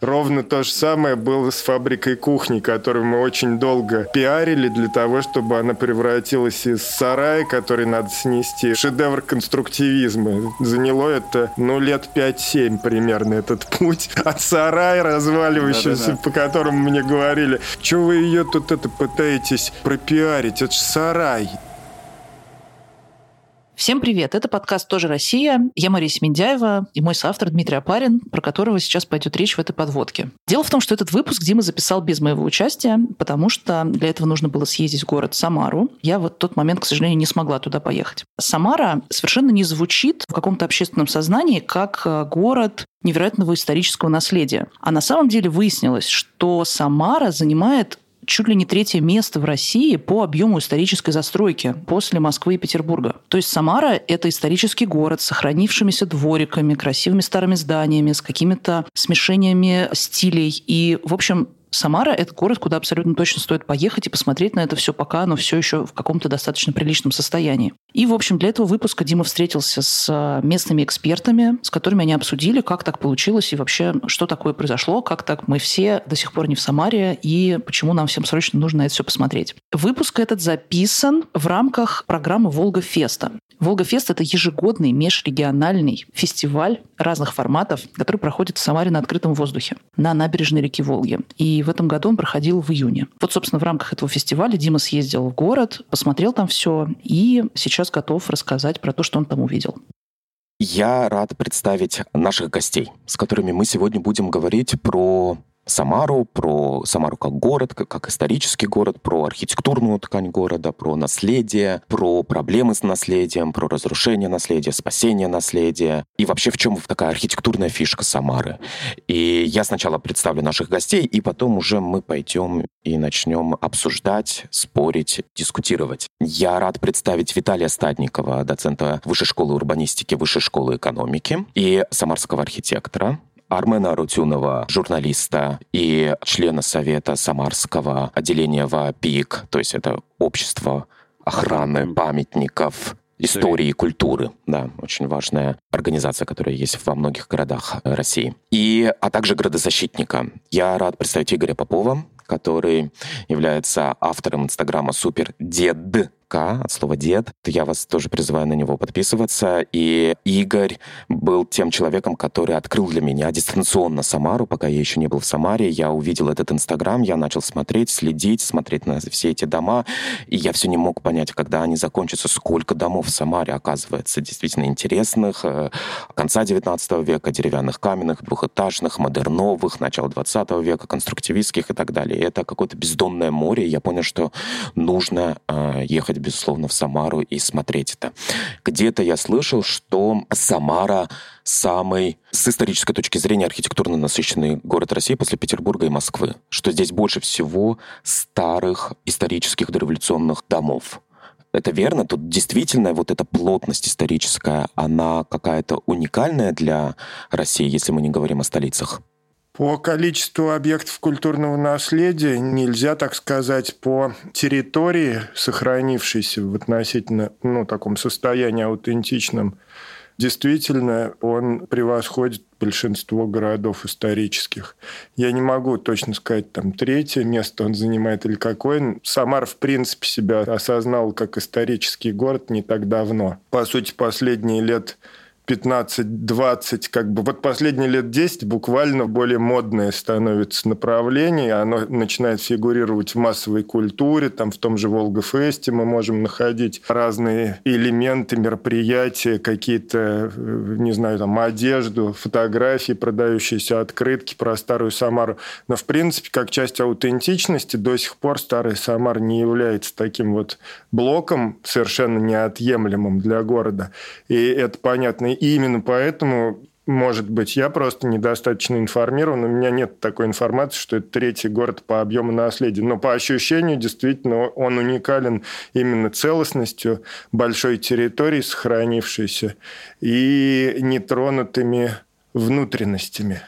Ровно то же самое было с фабрикой кухни, которую мы очень долго пиарили для того, чтобы она превратилась из сарая, который надо снести, в шедевр конструктивизма. Заняло это, ну, лет 5-7 примерно этот путь от сарая разваливающегося, Да-да-да. по которому мне говорили, что вы ее тут это пытаетесь пропиарить, это же сарай. Всем привет! Это подкаст «Тоже Россия». Я Мария Семендяева и мой соавтор Дмитрий Апарин, про которого сейчас пойдет речь в этой подводке. Дело в том, что этот выпуск Дима записал без моего участия, потому что для этого нужно было съездить в город Самару. Я в тот момент, к сожалению, не смогла туда поехать. Самара совершенно не звучит в каком-то общественном сознании как э, город невероятного исторического наследия. А на самом деле выяснилось, что Самара занимает чуть ли не третье место в России по объему исторической застройки после Москвы и Петербурга. То есть Самара – это исторический город с сохранившимися двориками, красивыми старыми зданиями, с какими-то смешениями стилей. И, в общем, Самара – это город, куда абсолютно точно стоит поехать и посмотреть на это все, пока оно все еще в каком-то достаточно приличном состоянии. И, в общем, для этого выпуска Дима встретился с а, местными экспертами, с которыми они обсудили, как так получилось и вообще, что такое произошло, как так мы все до сих пор не в Самаре и почему нам всем срочно нужно это все посмотреть. Выпуск этот записан в рамках программы «Волга Феста». Волга-фест — это ежегодный межрегиональный фестиваль разных форматов, который проходит в Самаре на открытом воздухе, на набережной реки Волги. И в этом году он проходил в июне. Вот, собственно, в рамках этого фестиваля Дима съездил в город, посмотрел там все и сейчас готов рассказать про то, что он там увидел. Я рад представить наших гостей, с которыми мы сегодня будем говорить про Самару, про Самару как город, как, исторический город, про архитектурную ткань города, про наследие, про проблемы с наследием, про разрушение наследия, спасение наследия и вообще в чем такая архитектурная фишка Самары. И я сначала представлю наших гостей, и потом уже мы пойдем и начнем обсуждать, спорить, дискутировать. Я рад представить Виталия Стадникова, доцента Высшей школы урбанистики, Высшей школы экономики и самарского архитектора. Армена Рутюнова, журналиста и члена Совета Самарского отделения ВАПИК, то есть это общество охраны памятников истории и культуры. Да, очень важная организация, которая есть во многих городах России. И, а также градозащитника. Я рад представить Игоря Попова, который является автором инстаграма Супер Дед К от слова «дед». Я вас тоже призываю на него подписываться. И Игорь был тем человеком, который открыл для меня дистанционно Самару, пока я еще не был в Самаре. Я увидел этот Инстаграм, я начал смотреть, следить, смотреть на все эти дома, и я все не мог понять, когда они закончатся, сколько домов в Самаре оказывается действительно интересных. Э, конца 19 века, деревянных, каменных, двухэтажных, модерновых, начала 20 века, конструктивистских и так далее. Это какое-то бездонное море, и я понял, что нужно э, ехать безусловно, в Самару и смотреть это. Где-то я слышал, что Самара самый, с исторической точки зрения, архитектурно насыщенный город России после Петербурга и Москвы. Что здесь больше всего старых исторических дореволюционных домов. Это верно? Тут действительно вот эта плотность историческая, она какая-то уникальная для России, если мы не говорим о столицах? По количеству объектов культурного наследия нельзя, так сказать, по территории, сохранившейся в относительно ну, таком состоянии аутентичном, действительно он превосходит большинство городов исторических. Я не могу точно сказать, там, третье место он занимает или какое. Самар, в принципе, себя осознал как исторический город не так давно. По сути, последние лет 15-20, как бы вот последние лет 10 буквально более модное становится направление, оно начинает фигурировать в массовой культуре, там в том же Волга-фесте мы можем находить разные элементы, мероприятия, какие-то, э, не знаю, там одежду, фотографии, продающиеся открытки про Старую Самару. Но, в принципе, как часть аутентичности, до сих пор Старая Самара не является таким вот блоком совершенно неотъемлемым для города. И это понятно и именно поэтому может быть, я просто недостаточно информирован, у меня нет такой информации, что это третий город по объему наследия. Но по ощущению, действительно, он уникален именно целостностью большой территории, сохранившейся, и нетронутыми внутренностями.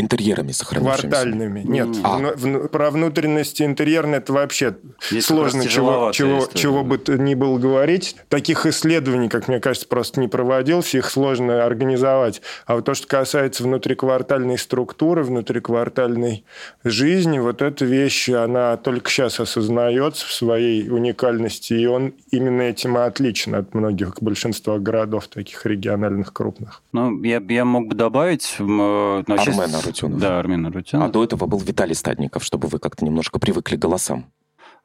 Интерьерами сохранившимися? Квартальными. Нет. А. В, в, про внутренности интерьерные это вообще Здесь сложно чего, чего, чего бы то ни было говорить. Таких исследований, как мне кажется, просто не проводилось, их сложно организовать. А вот то, что касается внутриквартальной структуры, внутриквартальной жизни, вот эта вещь, она только сейчас осознается в своей уникальности, и он именно этим и отличен от многих большинства городов таких региональных крупных. Ну, я, я мог бы добавить... Ну, Армен Арутюнов. Да, Армен Арутюнов. А до этого был Виталий Стадников, чтобы вы как-то немножко привыкли к голосам.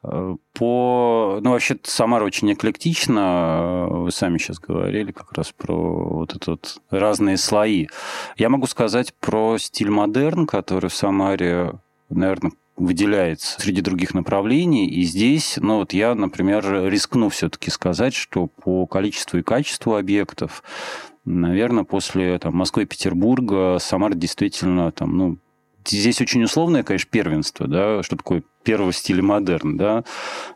Э, по... Ну, вообще, Самара очень эклектична. Вы сами сейчас говорили как раз про вот этот вот разные слои. Я могу сказать про стиль модерн, который в Самаре, наверное, выделяется среди других направлений. И здесь, ну вот я, например, рискну все-таки сказать, что по количеству и качеству объектов, наверное, после там, Москвы Петербурга Самара действительно там, ну, здесь очень условное, конечно, первенство, да, что такое первого стиля модерн, да,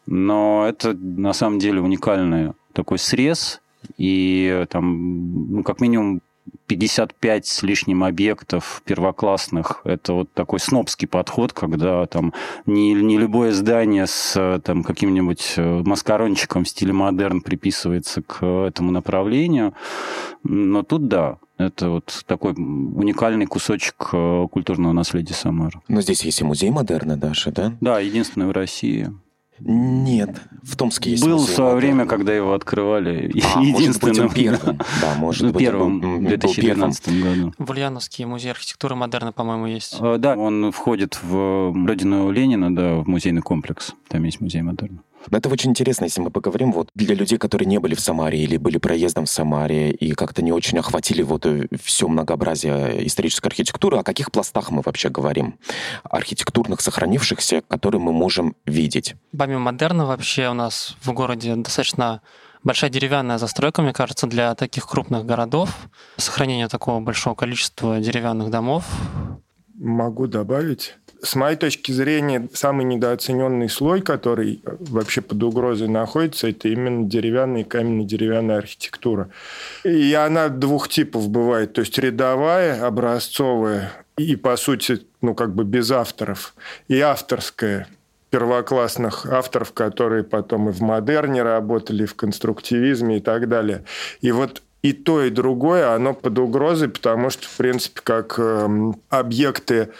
но это на самом деле уникальный такой срез, и там, ну, как минимум 55 с лишним объектов первоклассных. Это вот такой снобский подход, когда там не, не любое здание с там, каким-нибудь э, маскарончиком в стиле модерн приписывается к этому направлению. Но тут да, это вот такой уникальный кусочек э, культурного наследия Самары. Но здесь есть и музей модерна даже, да? Да, единственный в России. Нет, в Томске есть Был в свое время, когда его открывали. А, Единственным. Может быть, первым. Да, может ну, быть, первым, в 2012 году. В Ульяновске музей архитектуры модерна, по-моему, есть. Э, да, он входит в родину Ленина, да, в музейный комплекс. Там есть музей модерна. Это очень интересно, если мы поговорим вот для людей, которые не были в Самаре или были проездом в Самаре и как-то не очень охватили вот э, все многообразие исторической архитектуры, о каких пластах мы вообще говорим? Архитектурных сохранившихся, которые мы можем видеть. Помимо модерна вообще у нас в городе достаточно большая деревянная застройка, мне кажется, для таких крупных городов. Сохранение такого большого количества деревянных домов. Могу добавить с моей точки зрения, самый недооцененный слой, который вообще под угрозой находится, это именно деревянная и каменно-деревянная архитектура. И она двух типов бывает, то есть рядовая, образцовая и, по сути, ну, как бы без авторов, и авторская, первоклассных авторов, которые потом и в модерне работали, и в конструктивизме и так далее. И вот и то, и другое, оно под угрозой, потому что, в принципе, как э, объекты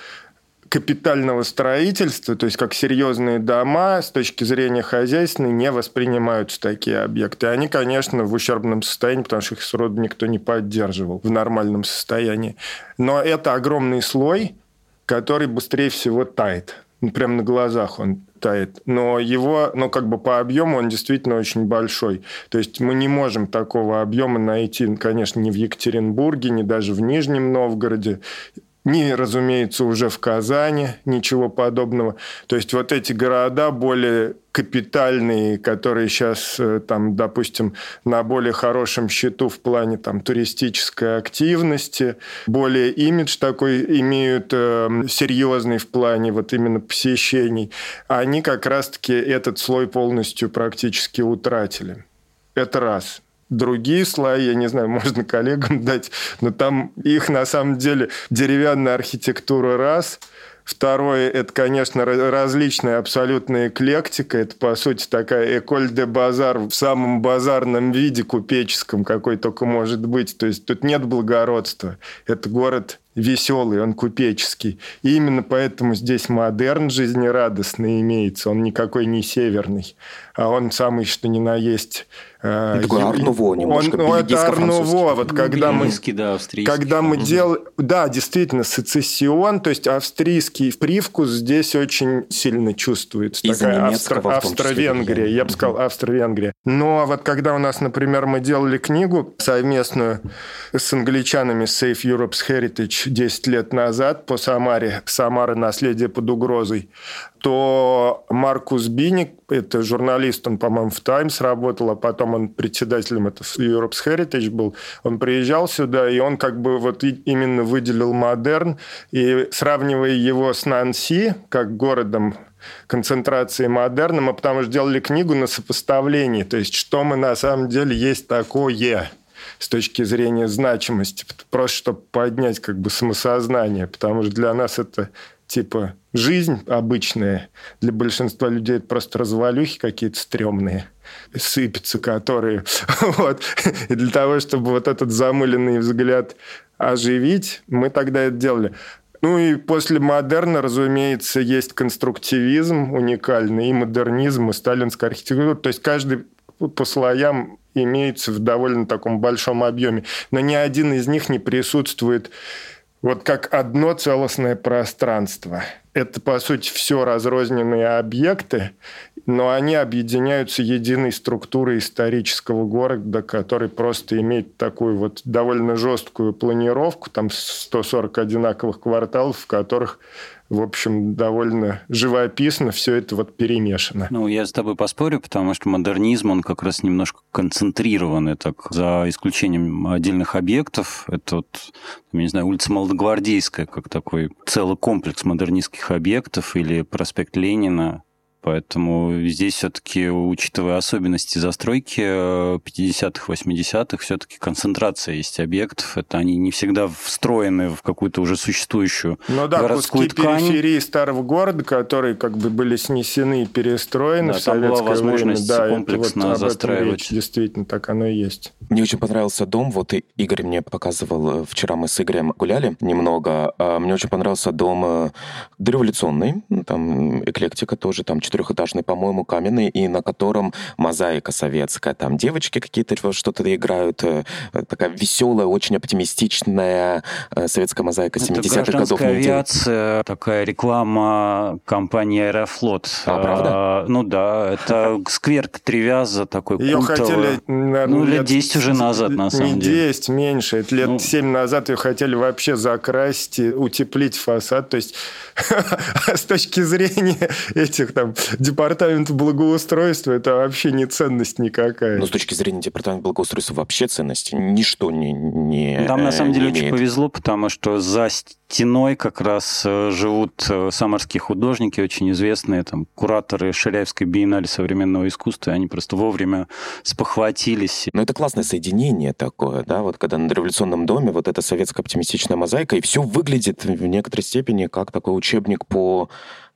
капитального строительства, то есть как серьезные дома с точки зрения хозяйственной не воспринимаются такие объекты. Они, конечно, в ущербном состоянии, потому что их сроду никто не поддерживал в нормальном состоянии. Но это огромный слой, который быстрее всего тает. Прямо на глазах он тает. Но его, ну, как бы по объему он действительно очень большой. То есть мы не можем такого объема найти, конечно, ни в Екатеринбурге, ни даже в Нижнем Новгороде ни, разумеется, уже в Казани, ничего подобного. То есть вот эти города более капитальные, которые сейчас, э, там, допустим, на более хорошем счету в плане там, туристической активности, более имидж такой имеют э, серьезный в плане вот именно посещений, они как раз-таки этот слой полностью практически утратили. Это раз другие слои, я не знаю, можно коллегам дать, но там их на самом деле деревянная архитектура раз – Второе, это, конечно, различная абсолютная эклектика. Это, по сути, такая эколь де базар в самом базарном виде, купеческом, какой только может быть. То есть тут нет благородства. Это город веселый, он купеческий. И именно поэтому здесь модерн жизнерадостный имеется. Он никакой не северный, а он самый, что ни на есть. Э, такой Арнуво немножко. Он, ну, это Арнуво. Вот когда мы, да, когда мы делали... Да, действительно, сецессион, то есть австрийский привкус здесь очень сильно чувствуется. Из такая Австро- Австро-Венгрия. Я бы сказал, Австро-Венгрия. Но вот когда у нас, например, мы делали книгу совместную с англичанами Safe Europe's Heritage, 10 лет назад по Самаре, Самара наследие под угрозой, то Маркус Биник, это журналист, он, по-моему, в «Таймс» работал, а потом он председателем это Europe's Heritage был, он приезжал сюда, и он как бы вот именно выделил модерн, и сравнивая его с Нанси, как городом концентрации модерна, мы потому что делали книгу на сопоставлении, то есть что мы на самом деле есть такое – с точки зрения значимости, просто чтобы поднять как бы самосознание, потому что для нас это типа жизнь обычная, для большинства людей это просто развалюхи какие-то стрёмные, сыпятся которые. вот. И для того, чтобы вот этот замыленный взгляд оживить, мы тогда это делали. Ну и после модерна, разумеется, есть конструктивизм уникальный, и модернизм, и сталинская архитектура. То есть каждый по слоям имеется в довольно таком большом объеме. Но ни один из них не присутствует вот как одно целостное пространство. Это, по сути, все разрозненные объекты, но они объединяются единой структурой исторического города, который просто имеет такую вот довольно жесткую планировку, там 140 одинаковых кварталов, в которых в общем, довольно живописно все это вот перемешано. Ну, я с тобой поспорю, потому что модернизм, он как раз немножко концентрированный, так, за исключением отдельных объектов. Это вот, я не знаю, улица Молодогвардейская, как такой целый комплекс модернистских объектов, или проспект Ленина, Поэтому здесь все-таки, учитывая особенности застройки 50-х, 80-х, все-таки концентрация есть объектов. Это они не всегда встроены в какую-то уже существующую ну, да, городскую куски ткань. периферии старого города, которые как бы были снесены и перестроены Да, в там была советское возможность время. Да, комплексно это вот застраивать. речь. Действительно, так оно и есть. Мне очень понравился дом. Вот и Игорь мне показывал, э, вчера мы с Игорем гуляли немного. А Мне очень понравился дом э, дореволюционный, там эклектика тоже, там четырехэтажный, по-моему, каменный, и на котором мозаика советская. Там девочки какие-то что-то играют. э, Такая веселая, очень оптимистичная э, советская мозаика Это 70-х годов. авиация, такая реклама компании «Аэрофлот». А, правда? А, ну да, это сквер Тревяза такой Ее культовый. хотели, наверное, Ну, лет 10 уже назад, на самом не деле. 10, меньше. Это лет Ну. 7 назад ее хотели вообще закрасить, и утеплить фасад. То есть с точки зрения этих там департаментов благоустройства это вообще не ценность никакая. Но с точки зрения департамента благоустройства вообще ценности ничто не, не Там на э, самом деле не очень имеет. повезло, потому что за стеной как раз э, живут э, самарские художники, очень известные, там, кураторы Ширяевской биеннале современного искусства, и они просто вовремя спохватились. Но это классное соединение такое, да, вот когда на революционном доме вот эта советская оптимистичная мозаика, и все выглядит в некоторой степени как такой учебник по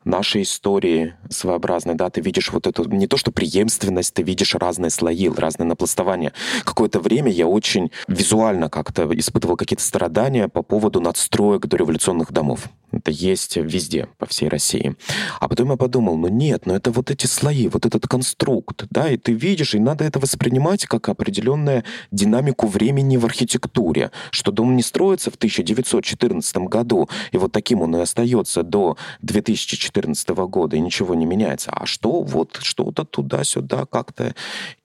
нашей истории своеобразной, да, ты видишь вот эту, не то что преемственность, ты видишь разные слои, разные напластования. Какое-то время я очень визуально как-то испытывал какие-то страдания по поводу надстроек до революционных домов. Это есть везде, по всей России. А потом я подумал, ну нет, ну это вот эти слои, вот этот конструкт, да, и ты видишь, и надо это воспринимать как определенную динамику времени в архитектуре, что дом не строится в 1914 году, и вот таким он и остается до 2014 года, и ничего не меняется. А что вот что-то туда-сюда как-то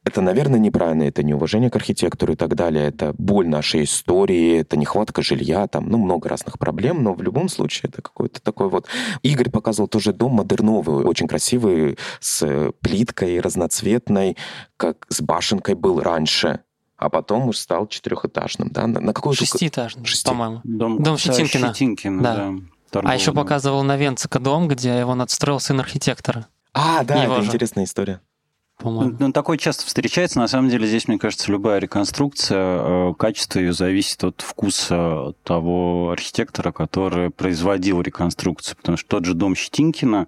это, наверное, неправильно, это неуважение к архитектору и так далее, это боль нашей истории, это нехватка жилья, там, ну, много разных проблем, но в любом случае это какой-то такой вот... Игорь показывал тоже дом модерновый, очень красивый, с плиткой разноцветной, как с башенкой был раньше, а потом уж стал четырехэтажным, да? На, на какую-то... Шестиэтажный, Шести. по-моему. Дом, Дом Щетинкина. Щетинкина, Да. да. А Торговый еще показывал на Венцико дом, где его надстроил сын архитектора, А, да, Его это же. интересная история. по-моему. Ну, такое часто встречается. На самом деле здесь, мне кажется, любая реконструкция, э, качество ее зависит от вкуса того архитектора, который производил реконструкцию. Потому что тот же дом Щетинкина,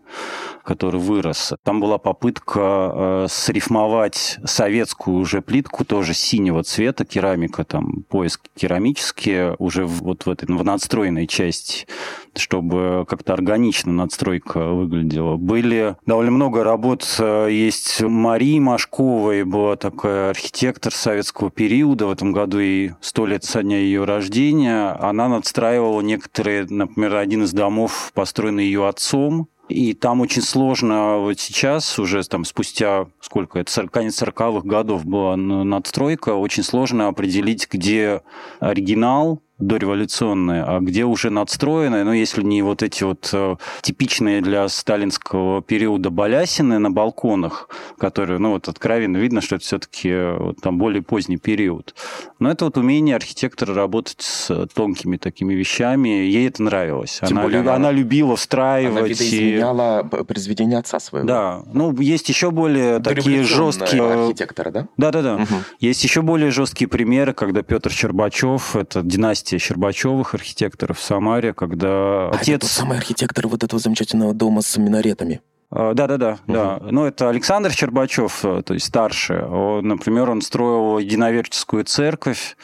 который вырос, там была попытка э, срифмовать советскую уже плитку, тоже синего цвета, керамика, там, поиск керамические, уже вот в этой в надстроенной части, чтобы как-то органично надстройка выглядела. Были довольно много работ. э, Есть Марии Машковой, была такая архитектор советского периода. В этом году ей сто лет со дня ее рождения. Она надстраивала некоторые, например, один из домов, построенный ее отцом, и там очень сложно вот сейчас, уже там спустя, сколько это, конец 40-х годов была надстройка, очень сложно определить, где оригинал, дореволюционные, а где уже надстроенные, ну, если не вот эти вот э, типичные для сталинского периода балясины на балконах, которые, ну, вот откровенно видно, что это все-таки э, вот, там более поздний период. Но это вот умение архитектора работать с тонкими такими вещами, ей это нравилось. она, более, она, она любила встраивать. Она видоизменяла и... произведения отца своего. Да. Ну, есть еще более такие жесткие... архитектора, да? Да-да-да. Угу. Есть еще более жесткие примеры, когда Петр Щербачев, это династия Щербачевых архитекторов в Самаре, когда а отец... это самый архитектор вот этого замечательного дома с минаретами. А, да, да, да, угу. да. Ну, это Александр Щербачев, э, то есть старший. Он, например, он строил единоверческую церковь,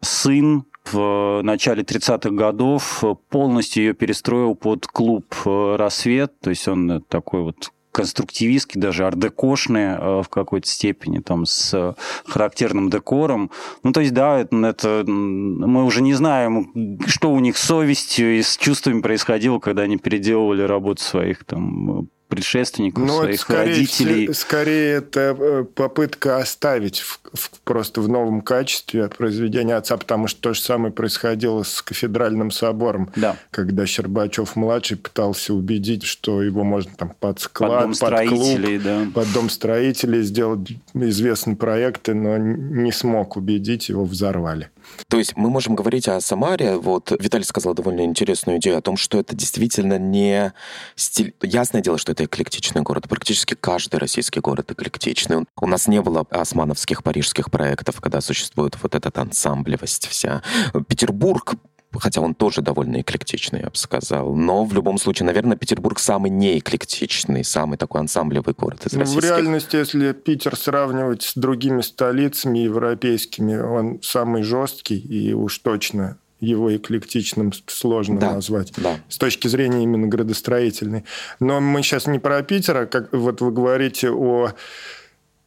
сын в начале 30-х годов полностью ее перестроил под клуб э, «Рассвет», то есть он такой вот конструктивистский, даже ардекошные э, в какой-то степени, там, с характерным декором. Ну, то есть, да, это, это мы уже не знаем, что у них с совестью и с чувствами происходило, когда они переделывали работу своих там предшественников, ну, своих скорее, родителей. Скорее, это э, попытка оставить в, в, просто в новом качестве произведения отца, потому что то же самое происходило с кафедральным собором, да. когда Щербачев-младший пытался убедить, что его можно там под склад, под, дом под клуб, да. под дом строителей сделать известные проекты, но не смог убедить, его взорвали. То есть мы можем говорить о Самаре. Вот Виталий сказал довольно интересную идею о том, что это действительно не стиль... Ясное дело, что это эклектичный город. Практически каждый российский город эклектичный. У нас не было османовских парижских проектов, когда существует вот эта ансамблевость вся. Петербург хотя он тоже довольно эклектичный, я бы сказал. Но в любом случае, наверное, Петербург самый неэклектичный, самый такой ансамблевый город из ну, российских. В реальности, если Питер сравнивать с другими столицами европейскими, он самый жесткий и уж точно его эклектичным сложно да, назвать да. с точки зрения именно градостроительной. Но мы сейчас не про Питер, а как вот вы говорите о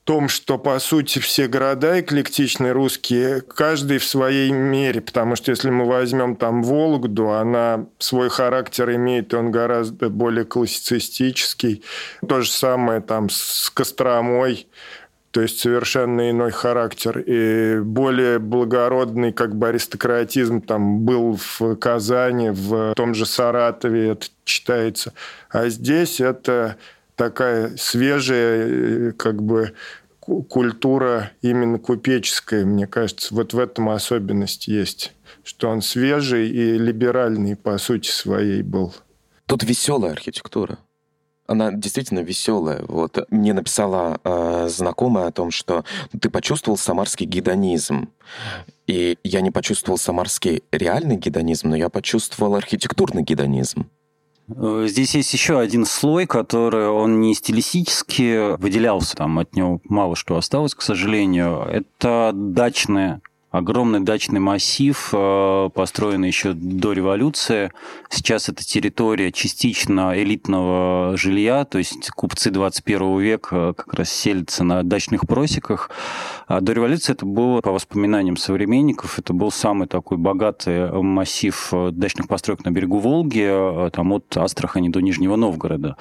том, что, по сути, все города эклектичные русские, каждый в своей мере, потому что если мы возьмем там Вологду, она свой характер имеет, и он гораздо более классицистический. То же самое там с Костромой, то есть совершенно иной характер. И более благородный как бы аристократизм там был в Казани, в том же Саратове это читается. А здесь это такая свежая, э, как бы культура именно купеческая, мне кажется, вот в этом особенность есть, что он свежий и либеральный по сути своей был. Тут веселая архитектура. Она действительно веселая. Вот мне написала э, знакомая о том, что ты почувствовал самарский гедонизм. И я не почувствовал самарский реальный гедонизм, но я почувствовал архитектурный гедонизм. Э, здесь есть еще один слой, который он не стилистически выделялся, там от него мало что осталось, к сожалению. Это дачная огромный дачный массив, э, построенный еще до революции. Сейчас это территория частично элитного жилья, то есть купцы 21 века как раз селятся на дачных просеках. А до революции это было, по воспоминаниям современников, это был самый такой богатый массив э, дачных построек на берегу Волги, э, там от Астрахани до Нижнего Новгорода.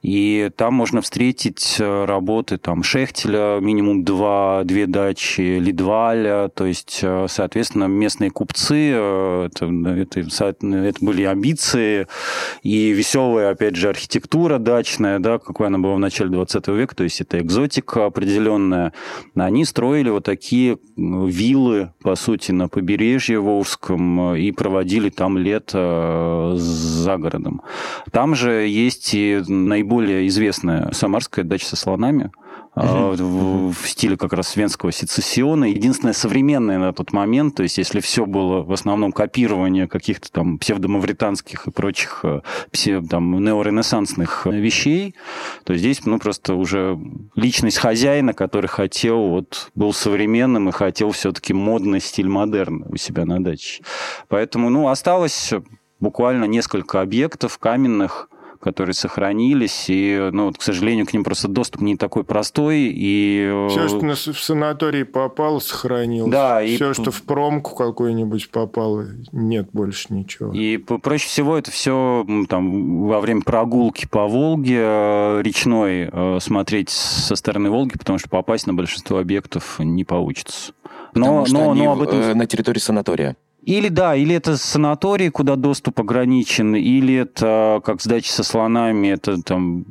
И там можно встретить работы там Шехтеля, минимум два, две дачи, Лидваля, то есть есть, э, соответственно, местные купцы, э, это, это, это были амбиции и веселая, опять же, архитектура дачная, да, какой она была в начале 20 века, то есть это экзотика определенная. Они строили вот такие виллы, по сути, на побережье Волжском и проводили там лето э, за городом. Там же есть и наиболее известная самарская дача со слонами, угу. в, стиле как раз венского сецессиона. Единственное современное на тот момент, то есть если все было в основном копирование каких-то там псевдомавританских и прочих э, псев, там, неоренессансных вещей, то здесь ну, просто уже личность хозяина, который хотел, вот, был современным и хотел все-таки модный стиль модерн у себя на даче. Поэтому ну, осталось буквально несколько объектов каменных, которые сохранились, и, ну, вот, к сожалению, к ним просто доступ не такой простой, и... Э, Все, что в санаторий попало, сохранилось. Да, и... Все, что в промку какой-нибудь попало, нет больше ничего. И проще всего это все там во время прогулки по Волге э, речной э, смотреть со стороны Волги, потому что попасть на большинство объектов не получится. Но, но, но об этом... на территории санатория. Или да, или это санаторий, куда доступ ограничен, или это, как сдача со слонами, это там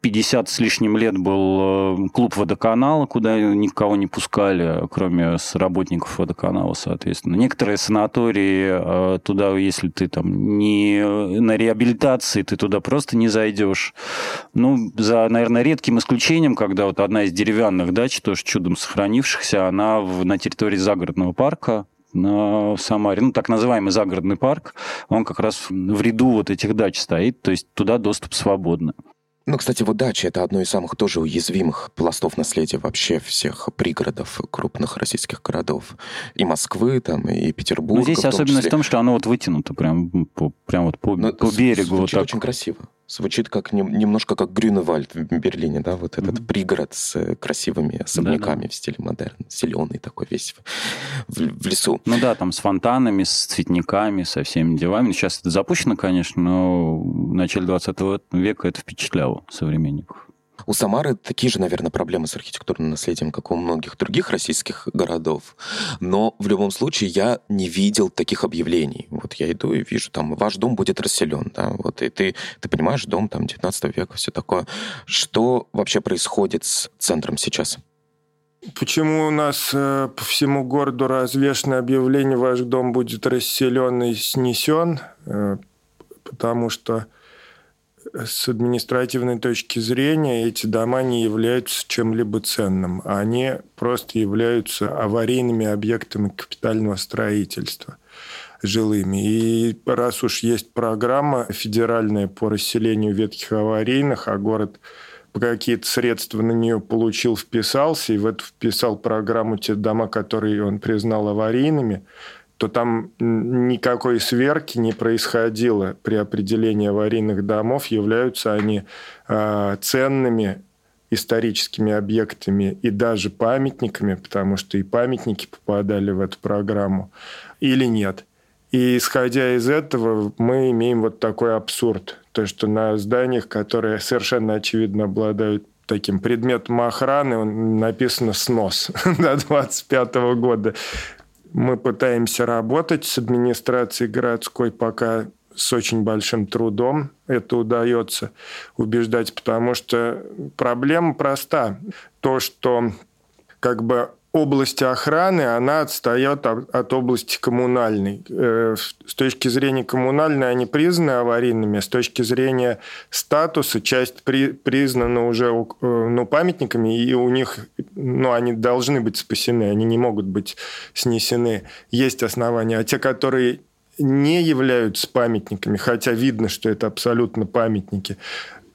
50 с лишним лет был э, клуб водоканала, куда никого не пускали, кроме работников водоканала, соответственно. Некоторые санатории, э, туда, если ты там не на реабилитации, ты туда просто не зайдешь. Ну, за, наверное, редким исключением, когда вот одна из деревянных дач, тоже чудом сохранившихся, она в, на территории загородного парка, на Самаре, ну, так называемый загородный парк, он как раз в ряду вот этих дач стоит, то есть туда доступ свободный. Ну, кстати, вот дача — это одно из самых тоже уязвимых пластов наследия вообще всех пригородов крупных российских городов. И Москвы, там, и Петербурга. Но здесь особенность числе. в том, что оно вот вытянуто прям по, прям вот по, Но по берегу. Вот так. очень красиво. Звучит как немножко как Грюневальд в Берлине, да, вот этот mm-hmm. пригород с э, красивыми особняками да, да. в стиле модерн, зеленый такой весь в, в лесу. Ну да, там с фонтанами, с цветниками, со всеми делами. Сейчас это запущено, конечно, но в начале 20 века это впечатляло современников. У Самары такие же, наверное, проблемы с архитектурным наследием, как у многих других российских городов. Но в любом случае я не видел таких объявлений. Вот я иду и вижу, там, ваш дом будет расселен, да, вот, и ты, ты понимаешь, дом там 19 века, все такое. Что вообще происходит с центром сейчас? Почему у нас э, по всему городу развешено объявление «Ваш дом будет расселен и снесен»? Э, потому что с административной точки зрения эти дома не являются чем-либо ценным. Они просто являются аварийными объектами капитального строительства жилыми. И раз уж есть программа федеральная по расселению ветхих аварийных, а город какие-то средства на нее получил, вписался, и в эту вписал программу те дома, которые он признал аварийными, то там никакой сверки не происходило при определении аварийных домов. Являются они э, ценными историческими объектами и даже памятниками, потому что и памятники попадали в эту программу, или нет. И исходя из этого, мы имеем вот такой абсурд. То, что на зданиях, которые совершенно очевидно обладают таким предметом охраны, написано «снос» до 25 года. Мы пытаемся работать с администрацией городской пока с очень большим трудом это удается убеждать, потому что проблема проста. То, что как бы области охраны, она отстает от области коммунальной. Э, с точки зрения коммунальной они признаны аварийными, с точки зрения статуса часть при, признана уже э, ну, памятниками, и у них ну, они должны быть спасены, они не могут быть снесены. Есть основания. А те, которые не являются памятниками, хотя видно, что это абсолютно памятники,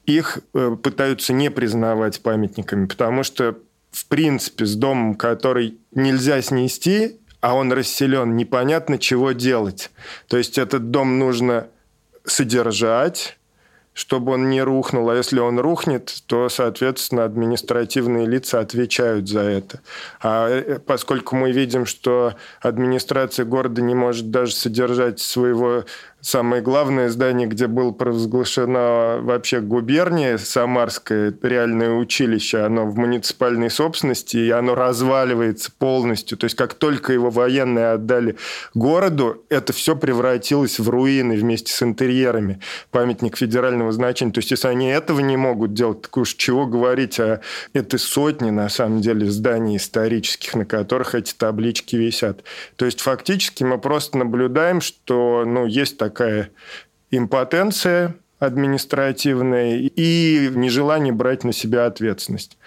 их э, пытаются не признавать памятниками, потому что в принципе, с домом, который нельзя снести, а он расселен, непонятно, чего делать. То есть этот дом нужно содержать, чтобы он не рухнул. А если он рухнет, то, соответственно, административные лица отвечают за это. А э, поскольку мы видим, что администрация города не может даже содержать своего самое главное здание, где было провозглашено вообще губерния Самарское, реальное училище, оно в муниципальной собственности, и оно разваливается полностью. То есть как только его военные отдали городу, это все превратилось в руины вместе с интерьерами. Памятник федерального значения. То есть если они этого не могут делать, так уж чего говорить о этой сотне, на самом деле, зданий исторических, на которых эти таблички висят. То есть фактически мы просто наблюдаем, что ну, есть такая такая импотенция административная и нежелание брать на себя ответственность.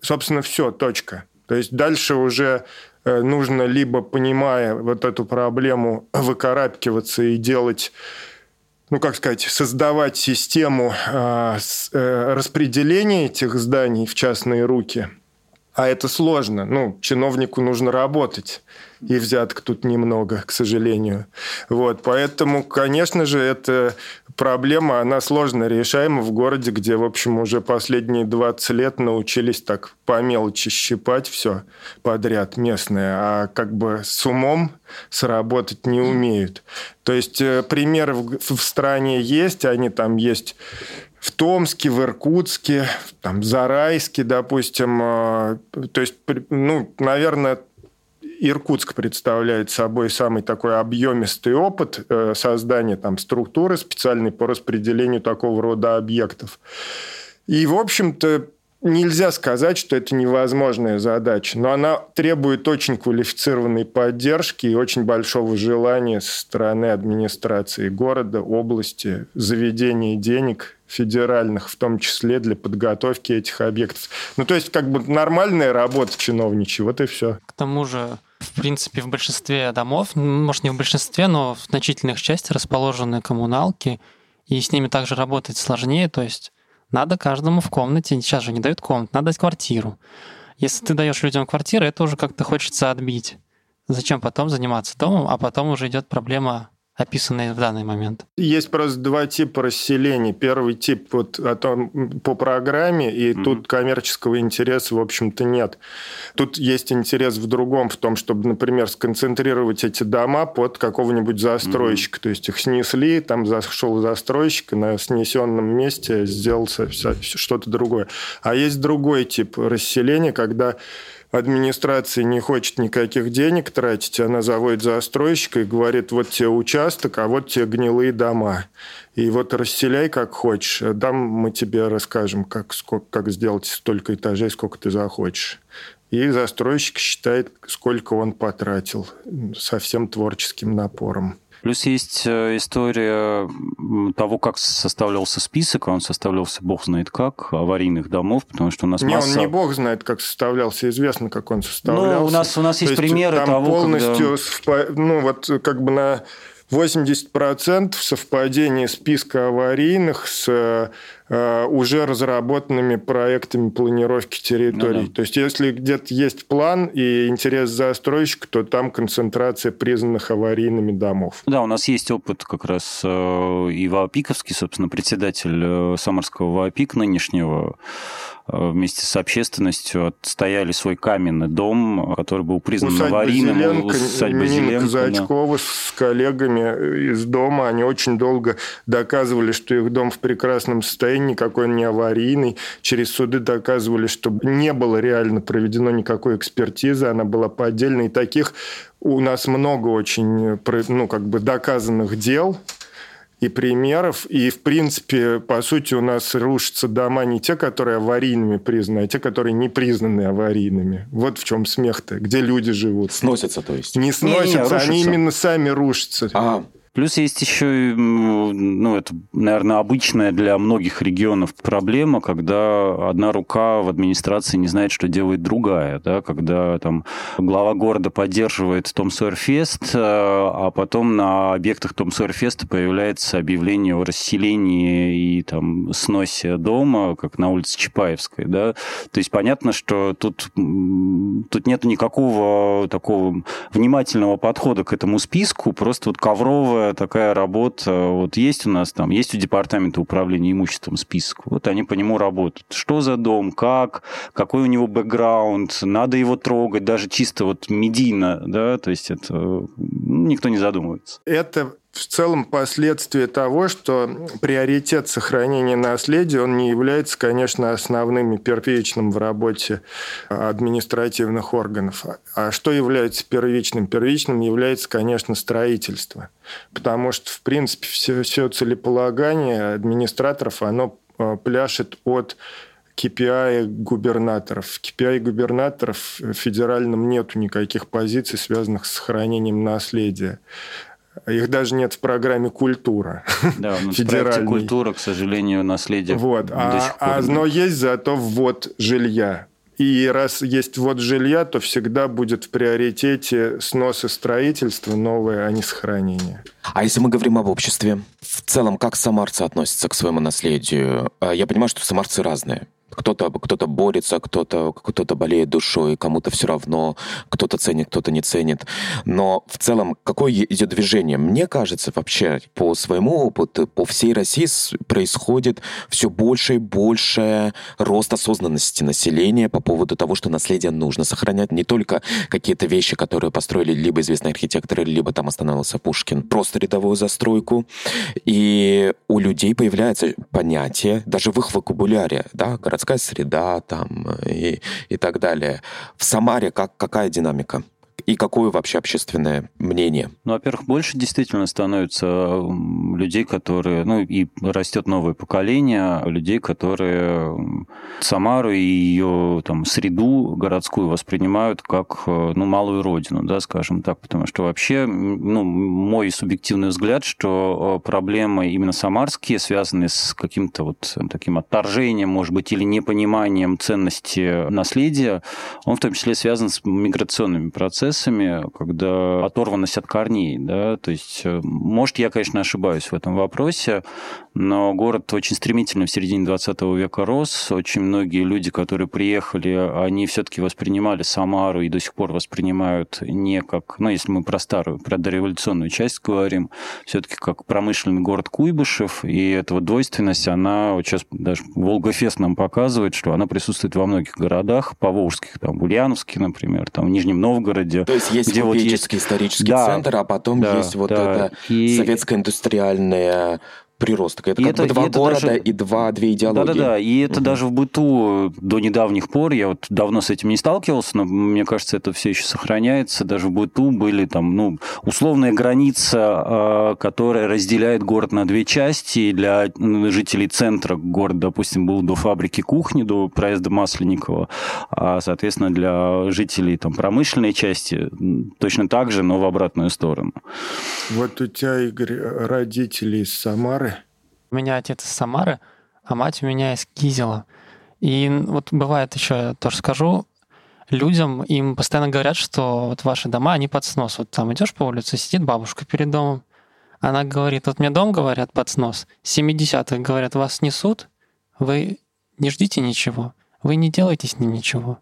Собственно, все, точка. То есть дальше уже э, нужно либо, понимая вот эту проблему, выкарабкиваться и делать ну, как сказать, создавать систему э, э, распределения этих зданий в частные руки. А это сложно. Ну, чиновнику нужно работать и взяток тут немного, к сожалению. Вот, поэтому, конечно же, эта проблема, она сложно решаема в городе, где, в общем, уже последние 20 лет научились так по мелочи щипать все подряд местное, а как бы с умом сработать не умеют. То есть э, примеры в, в стране есть, они там есть в Томске, в Иркутске, там, Зарайске, допустим. Э, то есть, ну, наверное, Иркутск представляет собой самый такой объемистый опыт э, создания там, структуры специальной по распределению такого рода объектов. И, в общем-то, нельзя сказать, что это невозможная задача, но она требует очень квалифицированной поддержки и очень большого желания со стороны администрации города, области, заведения денег федеральных, в том числе для подготовки этих объектов. Ну, то есть, как бы нормальная работа чиновничья, вот и все. К тому же, в принципе, в большинстве домов, может, не в большинстве, но в значительных части расположены коммуналки, и с ними также работать сложнее, то есть надо каждому в комнате, сейчас же не дают комнат, надо дать квартиру. Если ты даешь людям квартиру, это уже как-то хочется отбить. Зачем потом заниматься домом, а потом уже идет проблема описанные в данный момент? Есть просто два типа расселений. Первый тип вот о том, по программе, и mm-hmm. тут коммерческого интереса, в общем-то, нет. Тут есть интерес в другом, в том, чтобы, например, сконцентрировать эти дома под какого-нибудь застройщика. Mm-hmm. То есть их снесли, там зашел застройщик, и на снесенном месте сделал что-то другое. А есть другой тип расселения, когда администрация не хочет никаких денег тратить, она заводит застройщика и говорит, вот тебе участок, а вот тебе гнилые дома. И вот расселяй как хочешь. Там мы тебе расскажем, как, сколько, как сделать столько этажей, сколько ты захочешь. И застройщик считает, сколько он потратил со всем творческим напором. Плюс есть э, история того, как составлялся список, он составлялся бог знает как, аварийных домов, потому что у нас не, масса... он не бог знает, как составлялся, известно, как он составлялся. Ну, у нас, у нас есть, есть примеры там того, полностью, когда... ну, вот как бы на 80% совпадение списка аварийных с уже разработанными проектами планировки территорий. Ну, да. То есть, если где-то есть план и интерес застройщика, то там концентрация признанных аварийными домов. Да, у нас есть опыт как раз э, и Ваопиковский, собственно, председатель э, Самарского Ваопик нынешнего, Э, вместе с общественностью отстояли свой каменный дом, который был признан усадьба аварийным. Зеленко, усадьба Зеленко, Казачкова да. с коллегами из дома, они очень долго доказывали, что их дом в прекрасном состоянии, никакой он не аварийный. Через суды доказывали, что не было реально проведено никакой экспертизы, она была поддельной. И таких у нас много очень ну, как бы доказанных дел, и примеров. И, в принципе, по сути, у нас рушатся дома не те, которые аварийными признаны, а те, которые не признаны аварийными. Вот в чем смех-то. Где люди живут. Сносятся, то есть? Не сносятся, не, не, они именно сами рушатся. Ага. Плюс есть еще, ну, это, наверное, обычная для многих регионов проблема, когда одна рука в администрации не знает, что делает другая, да, когда там глава города поддерживает Том Сойерфест, э, а потом на объектах Том Сойерфеста появляется объявление о расселении и там сносе дома, как на улице Чапаевской, да. То есть понятно, что тут, тут нет никакого такого внимательного подхода к этому списку, просто вот ковровая такая работа. Вот есть у нас там, есть у департамента управления имуществом список. Вот они по нему работают. Что за дом, как, какой у него бэкграунд, надо его трогать, даже чисто вот медийно, да, то есть это ну, никто не задумывается. Это в целом последствие того, что приоритет сохранения наследия, он не является, конечно, основным и первичным в работе административных органов. А что является первичным? Первичным является, конечно, строительство. Потому что, в принципе, все, все целеполагание администраторов, оно э, пляшет от KPI губернаторов. В KPI губернаторов федеральном нету никаких позиций, связанных с сохранением наследия. Их даже нет в программе «Культура». Да, в проекте «Культура», к сожалению, наследие вот. а, а, Но есть зато ввод жилья. И раз есть ввод жилья, то всегда будет в приоритете снос и строительство новое, а не сохранение. А если мы говорим об обществе, в целом, как самарцы относятся к своему наследию? А, я понимаю, что самарцы разные. Кто-то кто борется, кто-то кто болеет душой, кому-то все равно, кто-то ценит, кто-то не ценит. Но в целом, какое идет движение? Мне кажется, вообще, по своему опыту, по всей России происходит все больше и больше рост осознанности населения по поводу того, что наследие нужно сохранять. Не только какие-то вещи, которые построили либо известные архитекторы, либо там остановился Пушкин, просто рядовую застройку. И у людей появляется понятие, даже в их вокабуляре, да, городская среда там и, и так далее. В Самаре как, какая динамика? И какое вообще общественное мнение? Ну, во-первых, больше действительно становится людей, которые... Ну, и растет новое поколение людей, которые Самару и ее там, среду городскую воспринимают как э, ну, малую родину, да, скажем так. Потому что вообще, ну, мой субъективный взгляд, что э, проблемы именно самарские, связанные с каким-то вот таким отторжением, может быть, или непониманием ценности наследия, он в том числе связан с миграционными процессами, когда оторванность от корней, да, то есть, э, может, я, конечно, ошибаюсь в этом вопросе, но город очень стремительно в середине 20 века рос, очень многие люди, которые приехали, они все-таки воспринимали Самару и до сих пор воспринимают не как, ну, если мы про старую, про дореволюционную часть говорим, все-таки как промышленный город Куйбышев, и эта вот двойственность, она вот сейчас даже Волгофест нам показывает, что она присутствует во многих городах, поволжских, там, в Ульяновске, например, там, в Нижнем Новгороде. То есть есть где вот есть... исторический да, центр, а потом да, есть вот да. это и... советское индустриальное приросток. Это и как это, бы два и города даже... и два, две идеологии. Да-да-да, и это угу. даже в быту до недавних пор, я вот давно с этим не сталкивался, но мне кажется, это все еще сохраняется, даже в быту были там, ну, условная граница, а, которая разделяет город на две части, для жителей центра город, допустим, был до фабрики кухни, до проезда Масленникова, а, соответственно, для жителей там промышленной части точно так же, но в обратную сторону. Вот у тебя, Игорь, родители из Самары, у меня отец из Самары, а мать у меня из Кизела. И вот бывает еще, я тоже скажу, людям, им постоянно говорят, что вот ваши дома, они под снос. Вот там идешь по улице, сидит бабушка перед домом, она говорит, вот мне дом, говорят, под снос. 70-х, говорят, вас снесут, вы не ждите ничего, вы не делайте с ним ничего.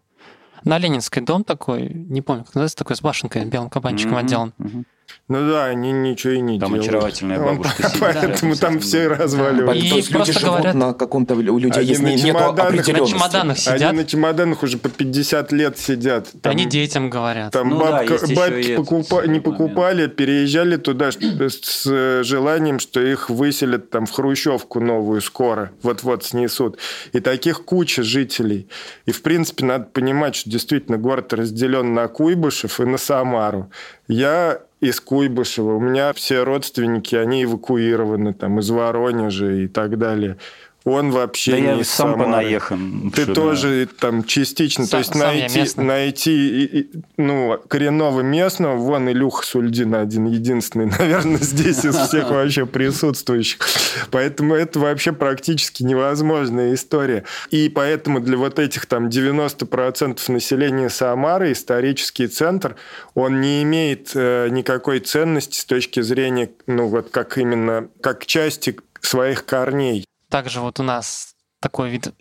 На Ленинской дом такой, не помню, как называется, такой с башенкой, белым кабанчиком mm-hmm. отделан. Mm-hmm. Ну да, они ничего и не там делают. Там очаровательная бабушка сидит. Поэтому там все. И То есть люди живут говорят... на каком-то... У людей есть нету определенности. На чемоданах сидят. Они на чемоданах уже по 50 лет сидят. Там, они детям говорят. Там ну, бабка, да, бабки покупа, не покупали, переезжали туда с желанием, что их выселят там в Хрущевку новую скоро. Вот-вот снесут. И таких куча жителей. И, в принципе, надо понимать, что действительно город разделен на Куйбышев и на Самару. Я из Куйбышева. У меня все родственники, они эвакуированы там из Воронежа и так далее. Он вообще да не я из сам Самары. понаехан. Ты что, тоже да. там частично. Сам, то есть найти, найти ну, коренного местного, вон Илюха Сульдин один единственный, наверное, здесь из всех вообще присутствующих. Поэтому это вообще практически невозможная история. И поэтому для вот этих там 90% населения Самары исторический центр, он не имеет э, никакой ценности с точки зрения, ну вот как именно, как части своих корней. Также вот у нас такой вид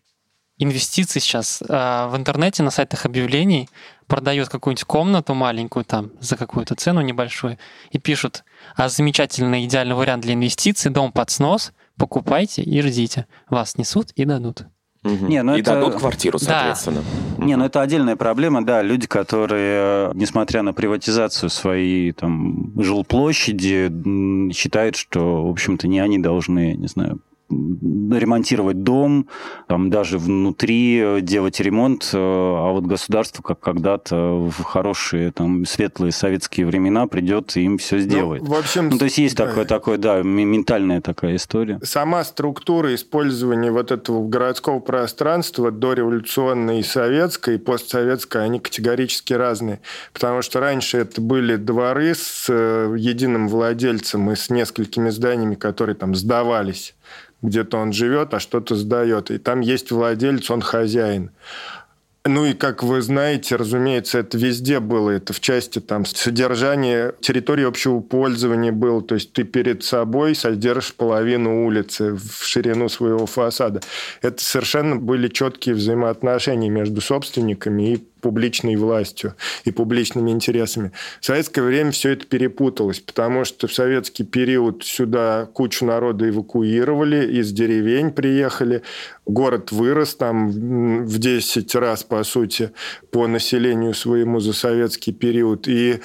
инвестиций сейчас э, в интернете на сайтах объявлений продают какую-нибудь комнату маленькую там за какую-то цену небольшую и пишут, а замечательный идеальный вариант для инвестиций, дом под снос, покупайте и ждите. Вас несут и дадут. Угу. Не, ну и это... дадут квартиру, соответственно. Да. Не, ну это отдельная проблема, да. Люди, которые, несмотря на приватизацию своей там жилплощади, считают, что, в общем-то, не они должны, не знаю, ремонтировать дом, там даже внутри делать ремонт, э, а вот государство, как когда-то в хорошие там светлые советские времена придет и им все ну, сделает. Ну, в общем, ну, то есть есть да. такое, такое, да, ментальная такая история. Сама структура использования вот этого городского пространства дореволюционной и советской, и постсоветской, они категорически разные. Потому что раньше это были дворы с э, единым владельцем и с несколькими зданиями, которые там сдавались где-то он живет, а что-то сдает. И там есть владелец, он хозяин. Ну и, как вы знаете, разумеется, это везде было. Это в части там содержания территории общего пользования было. То есть ты перед собой содержишь половину улицы в ширину своего фасада. Это совершенно были четкие взаимоотношения между собственниками и публичной властью и публичными интересами. В советское время все это перепуталось, потому что в советский период сюда кучу народа эвакуировали, из деревень приехали, город вырос там в 10 раз, по сути, по населению своему за советский период, и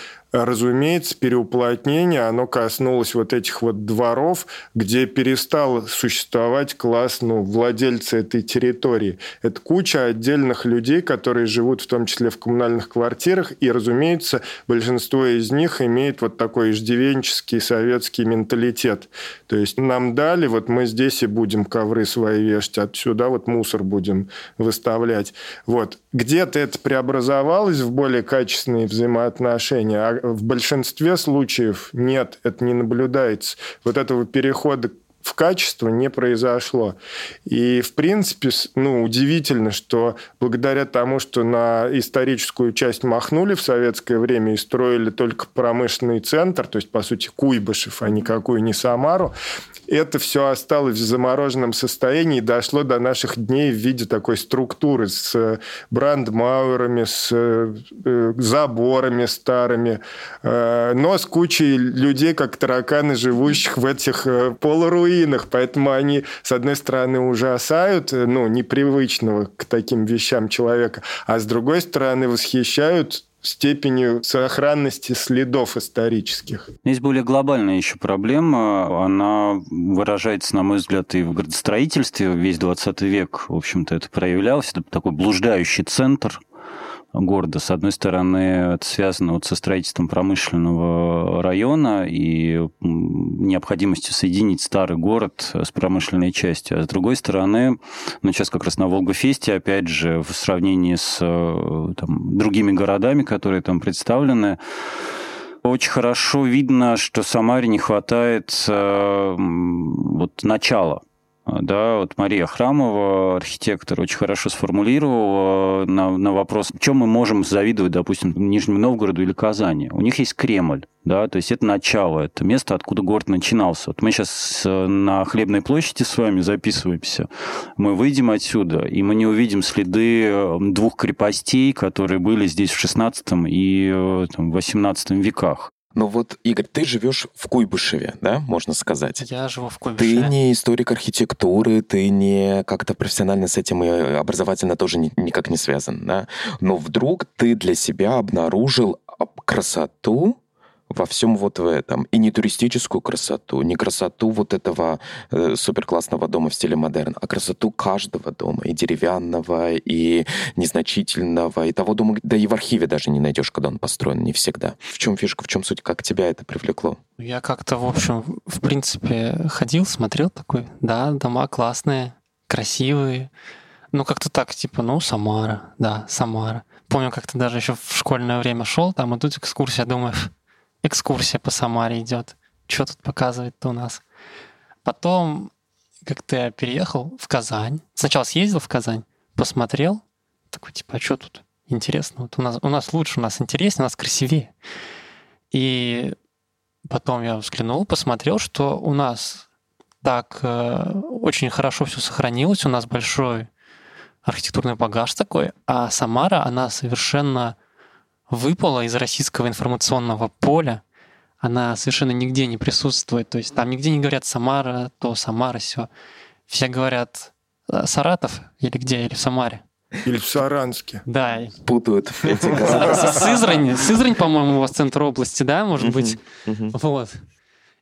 разумеется, переуплотнение, оно коснулось вот этих вот дворов, где перестал существовать класс ну, владельца этой территории. Это куча отдельных людей, которые живут в том числе в коммунальных квартирах, и, разумеется, большинство из них имеет вот такой иждивенческий советский менталитет. То есть нам дали, вот мы здесь и будем ковры свои вешать, отсюда вот мусор будем выставлять. Вот. Где-то это преобразовалось в более качественные взаимоотношения, а в большинстве случаев нет, это не наблюдается. Вот этого перехода в качество не произошло. И, в принципе, ну, удивительно, что благодаря тому, что на историческую часть махнули в советское время и строили только промышленный центр, то есть, по сути, Куйбышев, а никакую не Самару, это все осталось в замороженном состоянии и дошло до наших дней в виде такой структуры с брандмауэрами, с э, заборами старыми, э, но с кучей людей, как тараканы, живущих в этих э, полуруинах. Поэтому они, с одной стороны, ужасают ну, непривычного к таким вещам человека, а с другой стороны, восхищают степенью сохранности следов исторических. Есть более глобальная еще проблема. Она выражается, на мой взгляд, и в градостроительстве. Весь 20 век, в общем-то, это проявлялось. Это такой блуждающий центр – города. С одной стороны, это связано вот со строительством промышленного района и необходимостью соединить старый город с промышленной частью. А с другой стороны, ну, сейчас как раз на Волгофесте, опять же, в сравнении с э, там, другими городами, которые там представлены, очень хорошо видно, что Самаре не хватает э, вот начала да, вот Мария Храмова, архитектор, очень хорошо сформулировала на, на вопрос, чем мы можем завидовать, допустим, Нижнему Новгороду или Казани. У них есть Кремль, да, то есть это начало, это место, откуда город начинался. Вот мы сейчас на Хлебной площади с вами записываемся, мы выйдем отсюда, и мы не увидим следы э, двух крепостей, которые были здесь в 16 и э, там, 18 веках. Но вот, Игорь, ты живешь в Куйбышеве, да, можно сказать? Я живу в Куйбышеве. Ты не историк архитектуры, ты не как-то профессионально с этим и образовательно тоже ни, никак не связан, да? Но вдруг ты для себя обнаружил красоту во всем вот в этом. И не туристическую красоту, не красоту вот этого э, суперклассного дома в стиле модерн, а красоту каждого дома, и деревянного, и незначительного, и того дома, да и в архиве даже не найдешь, когда он построен, не всегда. В чем фишка, в чем суть, как тебя это привлекло? Я как-то, в общем, в принципе, ходил, смотрел такой, да, дома классные, красивые, ну, как-то так, типа, ну, Самара, да, Самара. Помню, как-то даже еще в школьное время шел, там и тут экскурсия, думаешь, экскурсия по Самаре идет. Что тут показывает-то у нас? Потом как-то я переехал в Казань. Сначала съездил в Казань, посмотрел, такой, типа, а что тут интересно? Вот у нас, у нас лучше, у нас интереснее, у нас красивее. И потом я взглянул, посмотрел, что у нас так э, очень хорошо все сохранилось, у нас большой архитектурный багаж такой, а Самара, она совершенно выпала из российского информационного поля, она совершенно нигде не присутствует. То есть там нигде не говорят Самара, то Самара, все. Все говорят «Э, Саратов или где, или в Самаре. Или в Саранске. Да. Путают эти Сызрань, Сызрань, по-моему, у вас центр области, да, может быть? Вот.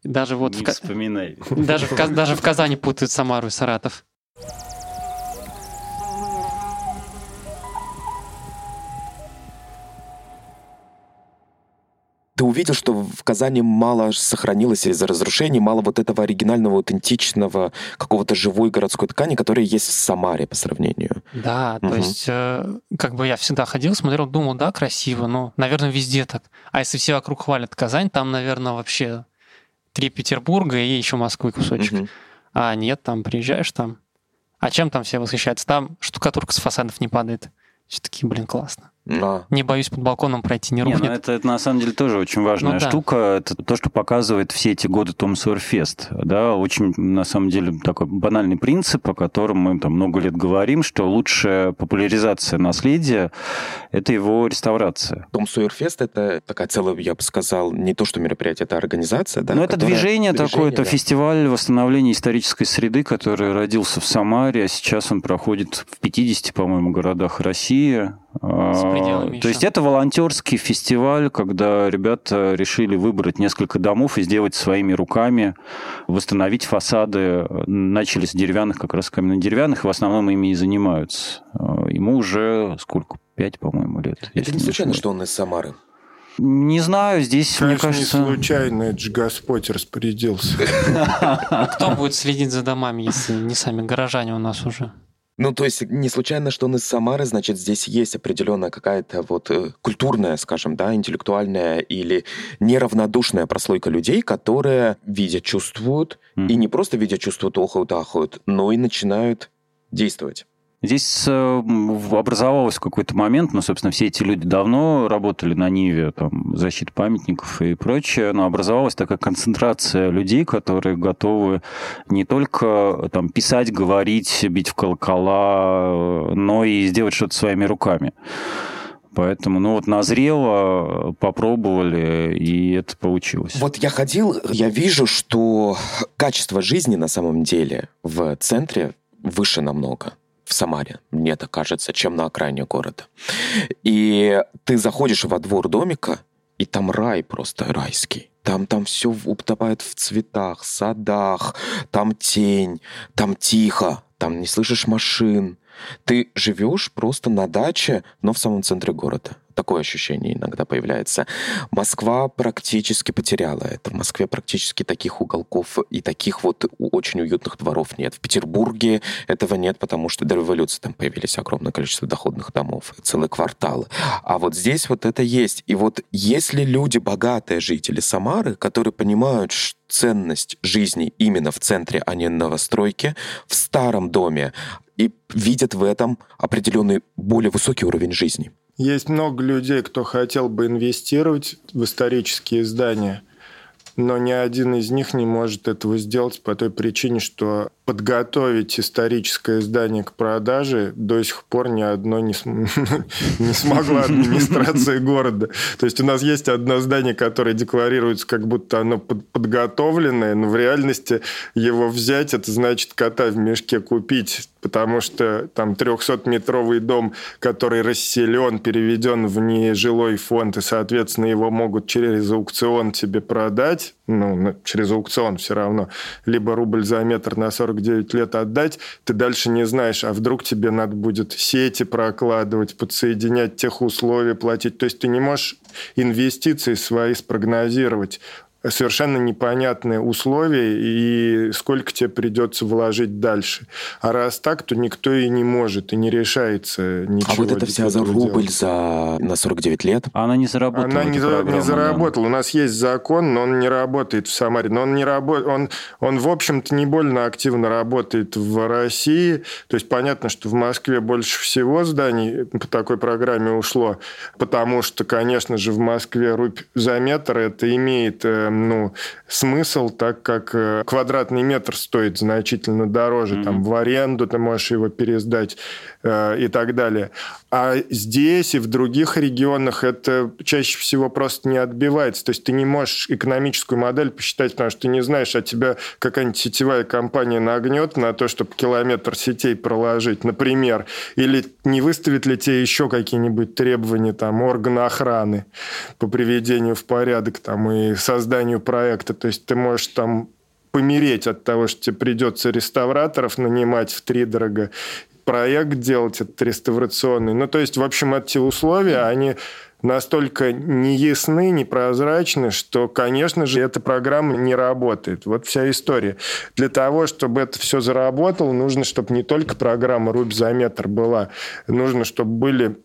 Даже вот... Не вспоминай. Даже в Казани путают Самару и Саратов. Ты увидел, что в Казани мало сохранилось из-за разрушений, мало вот этого оригинального, аутентичного, какого-то живой городской ткани, которая есть в Самаре по сравнению. Да, угу. то есть э, как бы я всегда ходил, смотрел, думал, да, красиво, но, наверное, везде так. А если все вокруг хвалят Казань, там, наверное, вообще три Петербурга и еще Москвы кусочек. Угу. А нет, там приезжаешь там. А чем там все восхищаются? Там штукатурка с фасадов не падает. Все таки блин, классно. Да. Не боюсь под балконом пройти, не рухнет. Не, ну это, это на самом деле тоже очень важная ну, да. штука. Это то, что показывает все эти годы Том Сойерфест. Да, очень, на самом деле, такой банальный принцип, о котором мы там много лет говорим, что лучшая популяризация наследия – это его реставрация. Том Сойерфест – это такая целая, я бы сказал, не то, что мероприятие, это организация, да? Ну, это движение, движение такое, да. это фестиваль восстановления исторической среды, который родился в Самаре, а сейчас он проходит в 50, по-моему, городах России. А, то есть это волонтерский фестиваль, когда ребята решили выбрать несколько домов и сделать своими руками, восстановить фасады. Начали с деревянных, как раз каменно-деревянных, и в основном ими и занимаются. А, ему уже сколько? Пять, по-моему, лет. Это не случайно, что он из Самары? Не знаю, здесь, Конечно, мне кажется... не случайно, это же Господь распорядился. Кто будет следить за домами, если не сами горожане у нас уже? Ну, то есть не случайно, что он из Самары, значит, здесь есть определенная какая-то вот э, культурная, скажем, да, интеллектуальная или неравнодушная прослойка людей, которые видят, чувствуют, mm-hmm. и не просто видят, чувствуют, охают, ахают, но и начинают действовать. Здесь э, образовалось какой-то момент, ну, собственно, все эти люди давно работали на Ниве, там, защита памятников и прочее, но образовалась такая концентрация людей, которые готовы не только там, писать, говорить, бить в колокола, но и сделать что-то своими руками. Поэтому, ну вот назрело, попробовали, и это получилось. Вот я ходил, я вижу, что качество жизни на самом деле в центре выше намного в Самаре, мне так кажется, чем на окраине города. И ты заходишь во двор домика, и там рай просто райский. Там, там все утопает в цветах, садах, там тень, там тихо, там не слышишь машин. Ты живешь просто на даче, но в самом центре города. Такое ощущение иногда появляется. Москва практически потеряла это. В Москве практически таких уголков и таких вот очень уютных дворов нет. В Петербурге этого нет, потому что до революции там появились огромное количество доходных домов, целые кварталы. А вот здесь вот это есть. И вот если люди, богатые жители Самары, которые понимают, ценность жизни именно в центре, а не новостройке, в старом доме, и видят в этом определенный более высокий уровень жизни. Есть много людей, кто хотел бы инвестировать в исторические здания, но ни один из них не может этого сделать по той причине, что подготовить историческое здание к продаже до сих пор ни одно не, см... не смогла администрация города. То есть у нас есть одно здание, которое декларируется, как будто оно подготовленное, но в реальности его взять, это значит кота в мешке купить, потому что там 300-метровый дом, который расселен, переведен в нежилой фонд, и, соответственно, его могут через аукцион тебе продать, ну, через аукцион все равно, либо рубль за метр на 40 49 лет отдать, ты дальше не знаешь, а вдруг тебе надо будет сети прокладывать, подсоединять тех условия платить. То есть ты не можешь инвестиции свои спрогнозировать совершенно непонятные условия и сколько тебе придется вложить дальше. А раз так, то никто и не может, и не решается ничего. А вот это вся за рубль за на 49 лет? Она не заработала. Она не, за, не заработала. У нас есть закон, но он не работает в Самаре. Но он не работает, он, он в общем-то не больно активно работает в России. То есть понятно, что в Москве больше всего зданий по такой программе ушло, потому что, конечно же, в Москве рубь за метр это имеет э, ну, смысл, так как э, квадратный метр стоит значительно дороже. Mm-hmm. Там в аренду ты можешь его пересдать э, и так далее. А здесь и в других регионах это чаще всего просто не отбивается. То есть ты не можешь экономическую модель посчитать, потому что ты не знаешь, а тебя какая-нибудь сетевая компания нагнет на то, чтобы километр сетей проложить, например, или не выставит ли тебе еще какие-нибудь требования там органа охраны по приведению в порядок там и созданию проекта. То есть ты можешь там помереть от того, что тебе придется реставраторов нанимать в три дорого, проект делать этот реставрационный. Ну, то есть, в общем, эти условия, они настолько неясны, непрозрачны, что, конечно же, эта программа не работает. Вот вся история. Для того, чтобы это все заработало, нужно, чтобы не только программа «Рубь за метр» была, нужно, чтобы были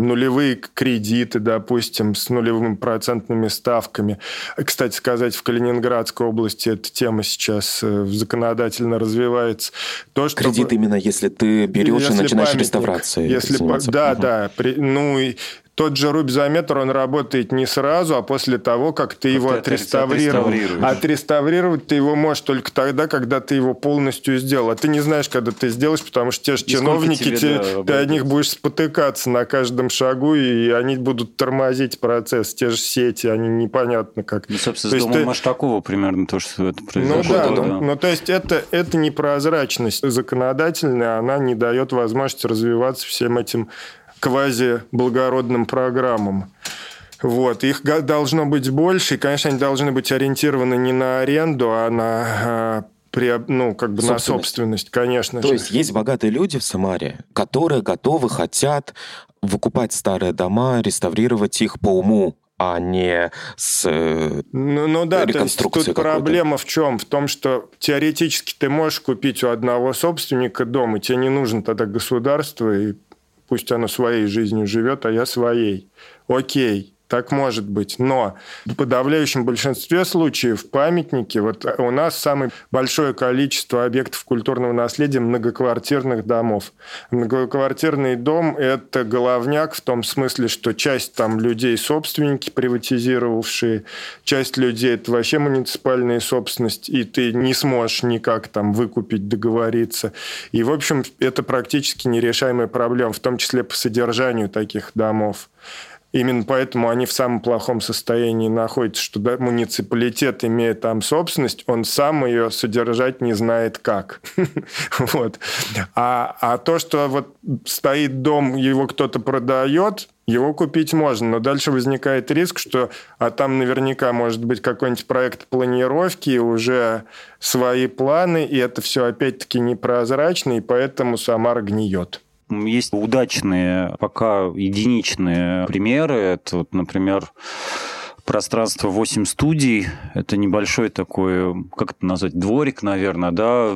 нулевые кредиты, допустим, с нулевыми процентными ставками. Кстати сказать, в Калининградской области эта тема сейчас э, законодательно развивается. То, чтобы... Кредит именно если ты берешь если и начинаешь реставрацией. Если, да, да. При, ну, тот же рубь-заметр, он работает не сразу, а после того, как ты его отреставрировал. Отреставрировать ты его можешь только тогда, когда ты его полностью сделал. А ты не знаешь, когда ты сделаешь, потому что те же и чиновники, тебе, те, да, ты от них будешь спотыкаться на каждом шагу, и они будут тормозить процесс. Те же сети, они непонятно как. Ну, собственно, то с домом ты... Маштакова примерно то, что это произошло. Ну да, да. Ну, ну то есть это, это непрозрачность законодательная, она не дает возможности развиваться всем этим квази-благородным программам. Вот. Их должно быть больше, и, конечно, они должны быть ориентированы не на аренду, а на а, при, ну, как бы собственность. на собственность, конечно То же. есть есть богатые люди в Самаре, которые готовы, хотят выкупать старые дома, реставрировать их по уму, а не с э, ну, ну да, то есть тут проблема в чем? В том, что теоретически ты можешь купить у одного собственника дом, и тебе не нужно тогда государство, и пусть оно своей жизнью живет, а я своей. Окей. Так может быть. Но в подавляющем большинстве случаев памятники, вот у нас самое большое количество объектов культурного наследия многоквартирных домов. Многоквартирный дом – это головняк в том смысле, что часть там людей собственники приватизировавшие, часть людей – это вообще муниципальная собственность, и ты не сможешь никак там выкупить, договориться. И, в общем, это практически нерешаемая проблема, в том числе по содержанию таких домов. Именно поэтому они в самом плохом состоянии находятся, что да, муниципалитет, имея там собственность, он сам ее содержать не знает как. вот. а, а то, что вот стоит дом, его кто-то продает, его купить можно, но дальше возникает риск, что а там наверняка может быть какой-нибудь проект планировки, уже свои планы, и это все опять-таки непрозрачно, и поэтому Самара гниет. Есть удачные, пока единичные примеры. Это, вот, например, пространство 8 студий. Это небольшой такой, как это назвать, дворик, наверное, да,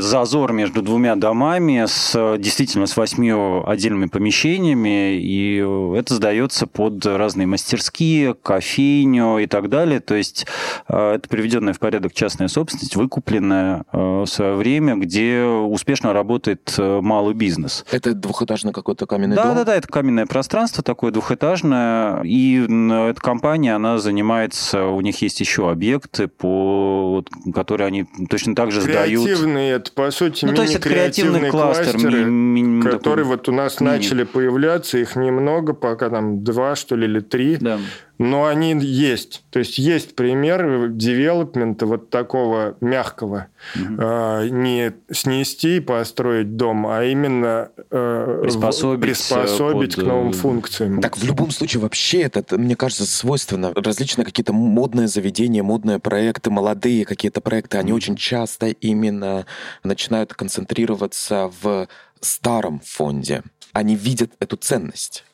зазор между двумя домами с действительно с восьмью отдельными помещениями, и это сдается под разные мастерские, кофейню и так далее. То есть э, это приведенная в порядок частная собственность, выкупленная э, в свое время, где успешно работает э, малый бизнес. Это двухэтажный какой-то каменный да, дом? Да-да-да, это каменное пространство такое двухэтажное, и эта компания компания, она занимается, у них есть еще объекты, по, которые они точно так же сдают. Креативные, это, по сути, ну, то есть это креативный кластер, кластеры, ми, ми, которые такой, вот у нас начали появляться, их немного, пока там два, что ли, или три. Да но они есть. То есть есть пример девелопмента вот такого мягкого. Угу. Э, не снести и построить дом, а именно э, приспособить, приспособить под... к новым функциям. Так, в любом случае, вообще это, мне кажется, свойственно. Различные какие-то модные заведения, модные проекты, молодые какие-то проекты, они очень часто именно начинают концентрироваться в старом фонде. Они видят эту ценность.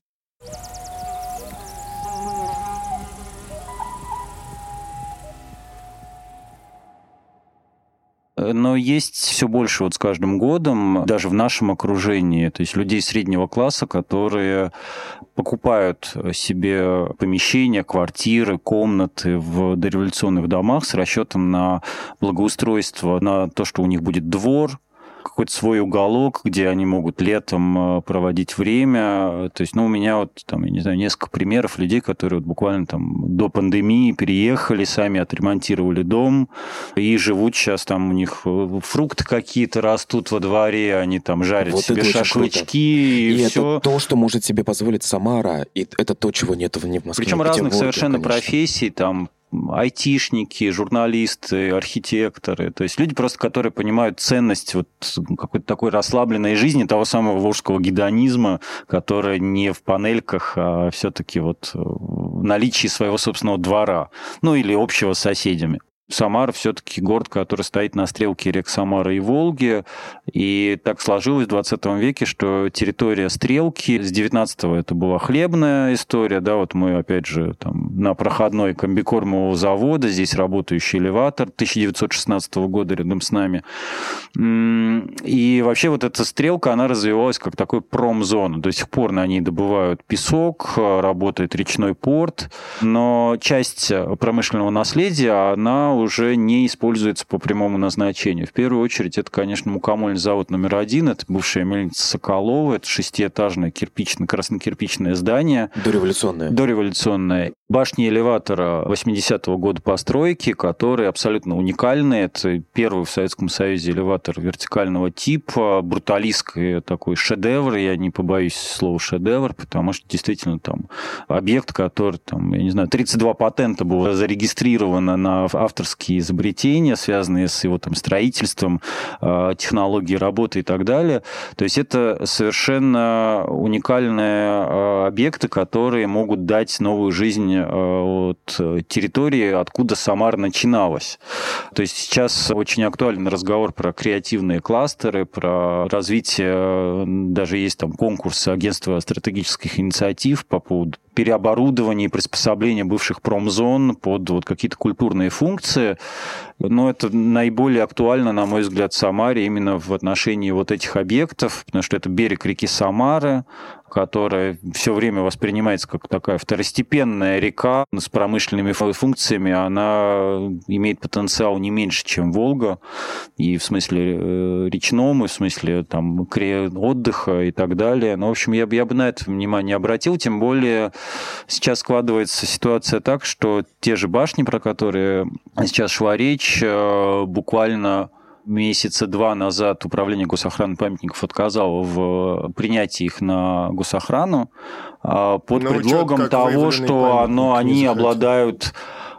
Но есть все больше вот с каждым годом, даже в нашем окружении, то есть людей среднего класса, которые покупают себе помещения, квартиры, комнаты в дореволюционных домах с расчетом на благоустройство, на то, что у них будет двор, какой-то свой уголок, где они могут летом э, проводить время. То есть, ну, у меня вот там, я не знаю, несколько примеров людей, которые вот буквально там до пандемии переехали, сами отремонтировали дом и живут сейчас там у них э, фрукты какие-то растут во дворе, они там жарят вот себе шашлычки и, и все. это то, что может себе позволить Самара, и это то, чего нет в Москве. Причем разных совершенно конечно. профессий, там айтишники, журналисты, архитекторы, то есть люди просто, которые понимают ценность вот какой-то такой расслабленной жизни, того самого волжского гедонизма, которая не в панельках, а все-таки вот в наличии своего собственного двора, ну или общего с соседями. Самара все-таки город, который стоит на стрелке рек Самара и Волги. И так сложилось в 20 веке, что территория стрелки с 19-го это была хлебная история. Да, вот мы, опять же, там, на проходной комбикормового завода, здесь работающий элеватор 1916 года рядом с нами. И вообще вот эта стрелка, она развивалась как такой промзона. До сих пор на ней добывают песок, работает речной порт, но часть промышленного наследия, она уже не используется по прямому назначению. В первую очередь, это, конечно, мукомольный завод номер один, это бывшая мельница Соколова, это шестиэтажное кирпичное, краснокирпичное здание. Дореволюционное. Дореволюционное. Башни элеватора 80-го года постройки, которые абсолютно уникальны. Это первый в Советском Союзе элеватор вертикального типа, бруталистский такой шедевр, я не побоюсь слова шедевр, потому что действительно там объект, который, там, я не знаю, 32 патента было зарегистрировано на авторские изобретения, связанные с его там строительством, а, технологией работы и так далее. То есть это совершенно уникальные а, объекты, которые могут дать новую жизнь от э, территории, откуда Самара начиналась. То есть сейчас очень актуален разговор про креативные кластеры, про развитие, даже есть там конкурсы агентства стратегических инициатив по поводу переоборудования и приспособления бывших промзон под вот какие-то культурные функции. Но это наиболее актуально, на мой взгляд, Самаре именно в отношении вот этих объектов, потому что это берег реки Самары, которая все время воспринимается как такая второстепенная река с промышленными функциями, она имеет потенциал не меньше, чем Волга, и в смысле э, речном, и в смысле там отдыха и так далее. Но, ну, в общем, я бы, я бы на это внимание обратил, тем более сейчас складывается ситуация так, что те же башни, про которые сейчас шла речь, э, буквально месяца два назад Управление госохраны памятников отказало в принятии их на госохрану а, под Но ну, предлогом того, что оно, они обладают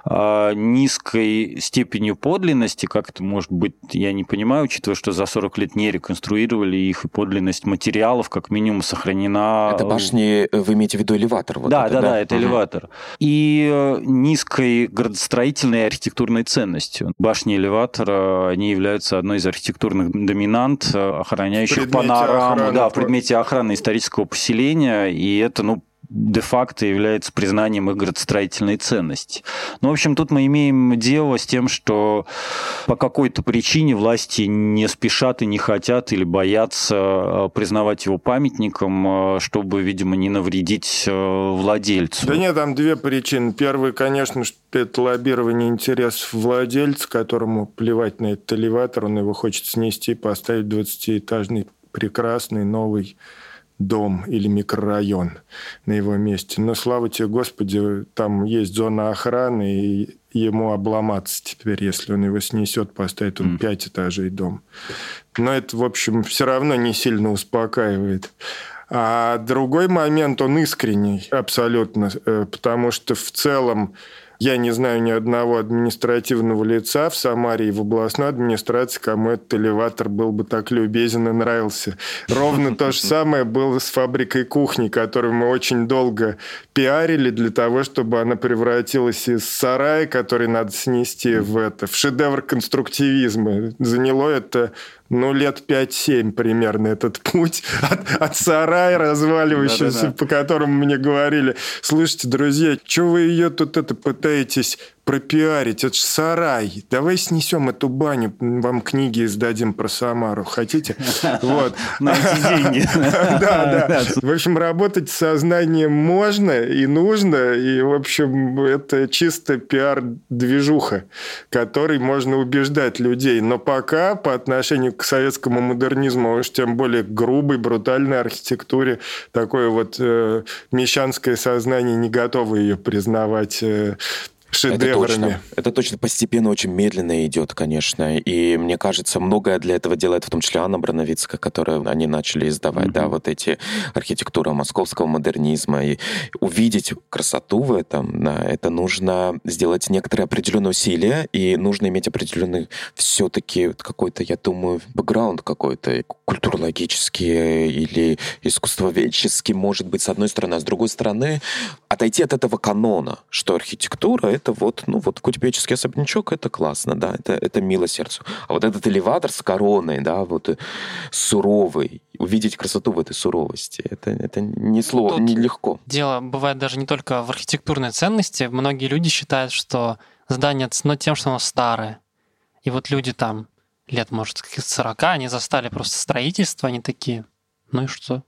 низкой степенью подлинности, как это может быть, я не понимаю, учитывая, что за 40 лет не реконструировали их, и подлинность материалов как минимум сохранена. Это башни, э, вы имеете в виду элеватор? Вот да, это, да, да, да, это угу. элеватор. И э, низкой градостроительной и архитектурной ценностью. Башни элеватора, они являются одной из архитектурных доминант, э, охраняющих панораму, охраны, да, в предмете охраны исторического поселения, и это, ну, де-факто является признанием их градостроительной ценности. Ну, в общем, тут мы имеем дело с тем, что по какой-то причине власти не спешат и не хотят или боятся э, признавать его памятником, э, чтобы, видимо, не навредить э, владельцу. Да нет, там две причины. Первый, конечно, что это лоббирование интересов владельца, которому плевать на этот элеватор, он его хочет снести, поставить 20-этажный прекрасный новый дом или микрорайон на его месте. Но, слава тебе, Господи, там есть зона охраны, и ему обломаться теперь, если он его снесет, поставит он пять этажей дом. Но это, в общем, все равно не сильно успокаивает. А другой момент, он искренний абсолютно, э, потому что в целом я не знаю ни одного административного лица в Самаре и в областной администрации, кому этот элеватор был бы так любезен и нравился. Ровно то же самое было с фабрикой кухни, которую мы очень долго пиарили для того, чтобы она превратилась из сарая, который надо снести в это, в шедевр конструктивизма. Заняло это ну, лет 5-7 примерно этот путь от, от сарая разваливающегося, да, да, да. по которому мне говорили, слушайте, друзья, что вы ее тут это пытаетесь пропиарить. Это ж сарай. Давай снесем эту баню, вам книги издадим про Самару. Хотите? Вот. На эти деньги. Да, да. В общем, работать с сознанием можно и нужно. И, в общем, это чисто пиар-движуха, которой можно убеждать людей. Но пока по отношению к советскому модернизму, уж тем более к грубой, брутальной архитектуре, такое вот э, мещанское сознание не готово ее признавать э, шедеврами. Это точно. Это точно постепенно очень медленно идет, конечно. И мне кажется, многое для этого делает в том числе Анна Брановицкая, которую они начали издавать, mm-hmm. да, вот эти архитектура московского модернизма. И увидеть красоту в этом, да, это нужно сделать некоторые определенные усилия, и нужно иметь определенный все-таки какой-то, я думаю, бэкграунд какой-то, культурологический или искусствоведческий, может быть, с одной стороны, а с другой стороны, отойти от этого канона, что архитектура — это вот, ну, вот кутепеческий особнячок — это классно, да, это, это мило сердцу. А вот этот элеватор с короной, да, вот э, суровый, увидеть красоту в этой суровости, это, это не слово, не легко. Дело бывает даже не только в архитектурной ценности. Многие люди считают, что здание ценно тем, что оно старое. И вот люди там лет, может, каких-то 40, они застали просто строительство, они такие, ну и что?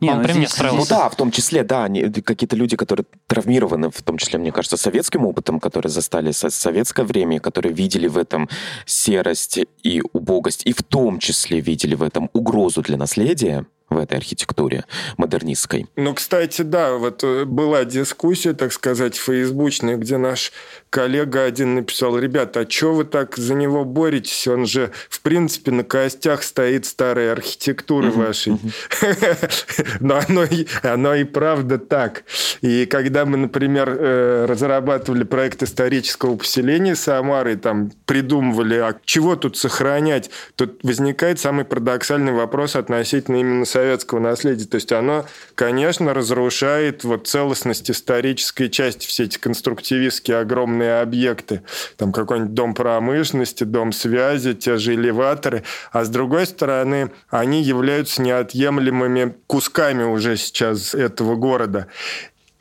Не, Он ну, здесь, ну да, в том числе, да, они, какие-то люди, которые травмированы, в том числе, мне кажется, советским опытом, которые застали советское время, которые видели в этом серость и убогость, и в том числе видели в этом угрозу для наследия, в этой архитектуре модернистской. Ну, кстати, да, вот э, была дискуссия, так сказать, фейсбучная, где наш коллега один написал, ребята, а что вы так за него боретесь? Он же, в принципе, на костях стоит старой архитектуры вашей. Но оно, оно и правда так. И когда мы, например, э, разрабатывали проект исторического поселения Самары, там придумывали, а чего тут сохранять, тут возникает самый парадоксальный вопрос относительно именно советского наследия. То есть оно, конечно, разрушает вот целостность исторической части, все эти конструктивистские огромные огромные объекты, там какой-нибудь дом промышленности, дом связи, те же элеваторы, а с другой стороны, они являются неотъемлемыми кусками уже сейчас этого города.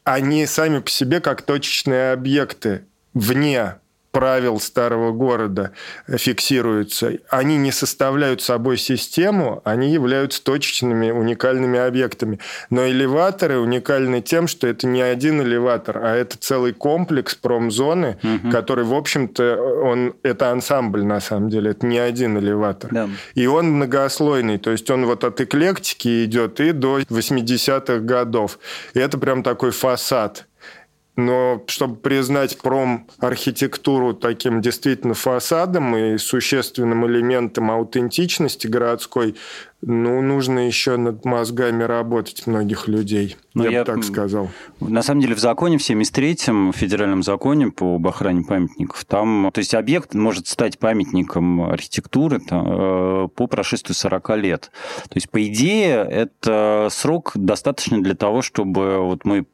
Они сами по себе как точечные объекты вне правил старого города фиксируются. Они не составляют собой систему, они являются точечными уникальными объектами. Но элеваторы уникальны тем, что это не один элеватор, а это целый комплекс промзоны, угу. который, в общем-то, он, это ансамбль на самом деле, это не один элеватор. Да. И он многослойный, то есть он вот от эклектики идет и до 80-х годов. И это прям такой фасад. Но чтобы признать пром-архитектуру таким действительно фасадом и существенным элементом аутентичности городской, ну, нужно еще над мозгами работать многих людей. Но ну, я, я бы так сказал. На самом деле в законе, в 73-м федеральном законе по охране памятников, там, то есть объект может стать памятником архитектуры там, э, по прошествию 40 лет. То есть, по идее, это срок достаточно для того, чтобы вот мы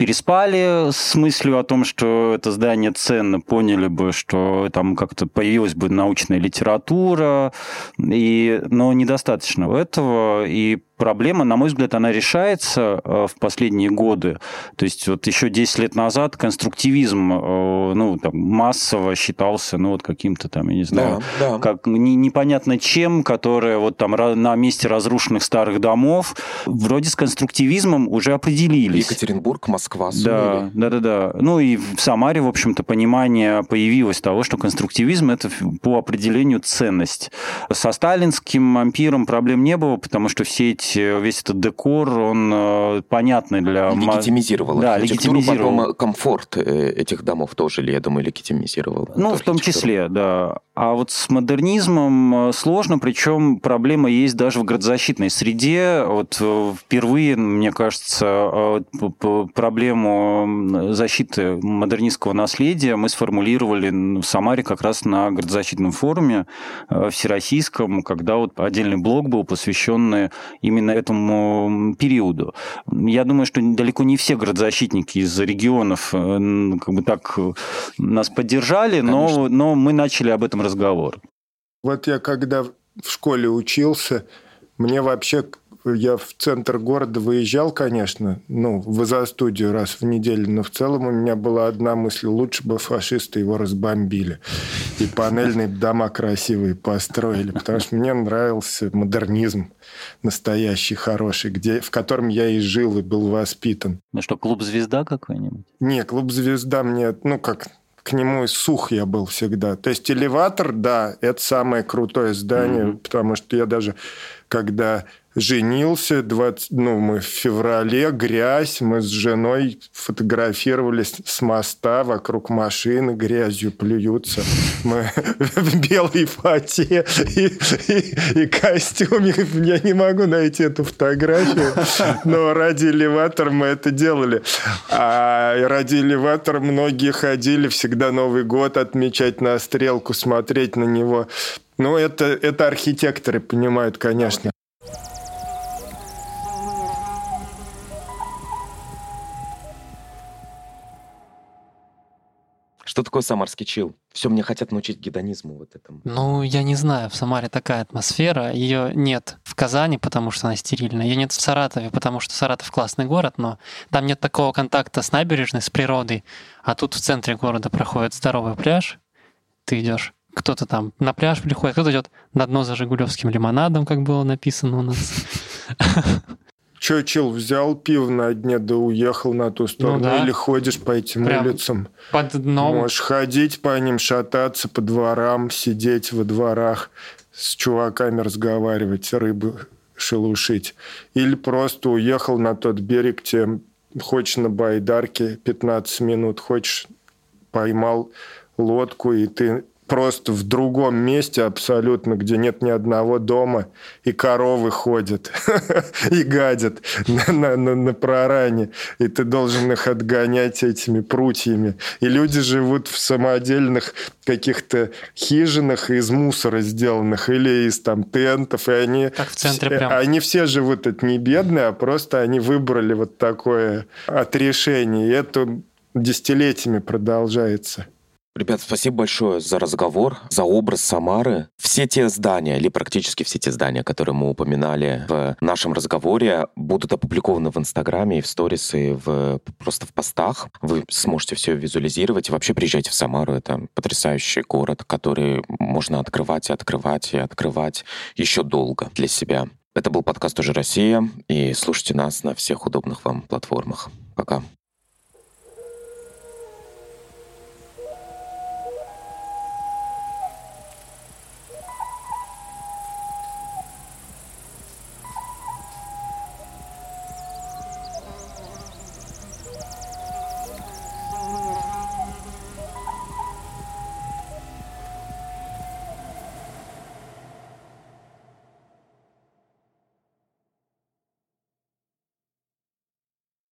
переспали с мыслью о том, что это здание ценно, поняли бы, что там как-то появилась бы научная литература, и, но недостаточно этого, и проблема, на мой взгляд, она решается э, в последние годы. То есть вот еще 10 лет назад конструктивизм э, ну, там, массово считался ну, вот каким-то там, я не знаю, да, да. как непонятно чем, которое вот там на месте разрушенных старых домов вроде с конструктивизмом уже определились. Екатеринбург, Москва, Да, да, да, да. Ну и в Самаре, в общем-то, понимание появилось того, что конструктивизм это по определению ценность. Со сталинским ампиром проблем не было, потому что все эти Э, весь этот декор, он э, понятный для... Легитимизировал да, легитимизировал. Потом комфорт э, этих домов тоже, я думаю, легитимизировал. Ну, в том числе, да. А вот с модернизмом сложно, причем проблема есть даже в градозащитной среде. Вот впервые, мне кажется, проблему защиты модернистского наследия мы сформулировали в Самаре как раз на градозащитном форуме всероссийском, когда вот отдельный блок был посвященный именно именно этому периоду. Я думаю, что далеко не все градозащитники из регионов э, как бы так э, нас поддержали, но, но мы начали об этом разговор. Вот я когда в школе учился, мне вообще я в центр города выезжал, конечно, ну, в студию раз в неделю, но в целом у меня была одна мысль, лучше бы фашисты его разбомбили. И панельные дома красивые построили, потому что мне нравился модернизм настоящий, хороший, где, в котором я и жил, и был воспитан. Ну что, клуб «Звезда» какой-нибудь? Не, клуб «Звезда» мне, ну, как к нему сух я был всегда. То есть элеватор, да, это самое крутое здание, mm-hmm. потому что я даже когда женился, 20, ну, мы в феврале, грязь, мы с женой фотографировались с моста, вокруг машины грязью плюются. Мы в белой фате и, и, и костюме. Я не могу найти эту фотографию, но ради элеватора мы это делали. А ради элеватора многие ходили всегда Новый год отмечать на стрелку, смотреть на него. Ну, это, это архитекторы понимают, конечно. Что такое самарский чил? Все мне хотят научить гедонизму вот этому. Ну, я не знаю, в Самаре такая атмосфера. Ее нет в Казани, потому что она стерильная. Ее нет в Саратове, потому что Саратов классный город, но там нет такого контакта с набережной, с природой. А тут в центре города проходит здоровый пляж. Ты идешь кто-то там на пляж приходит, кто-то идет на дно за Жигулевским лимонадом, как было написано у нас. Че, чел, взял пиво на дне, да уехал на ту сторону? Ну, да. Или ходишь по этим Прям улицам? Под дном. Можешь ходить по ним, шататься по дворам, сидеть во дворах, с чуваками разговаривать, рыбы шелушить. Или просто уехал на тот берег, тебе хочешь на байдарке 15 минут, хочешь поймал лодку, и ты просто в другом месте абсолютно, где нет ни одного дома, и коровы ходят и гадят на, на, на, на проране, и ты должен их отгонять этими прутьями. И люди живут в самодельных каких-то хижинах из мусора сделанных или из там тентов, и они, как в центре прям. они все живут это не бедные, а просто они выбрали вот такое отрешение, и это десятилетиями продолжается. Ребят, спасибо большое за разговор, за образ Самары. Все те здания, или практически все те здания, которые мы упоминали в нашем разговоре, будут опубликованы в Инстаграме в сторис, и в, просто в постах. Вы сможете все визуализировать. И вообще приезжайте в Самару. Это потрясающий город, который можно открывать и открывать и открывать еще долго для себя. Это был подкаст «Уже Россия», и слушайте нас на всех удобных вам платформах. Пока.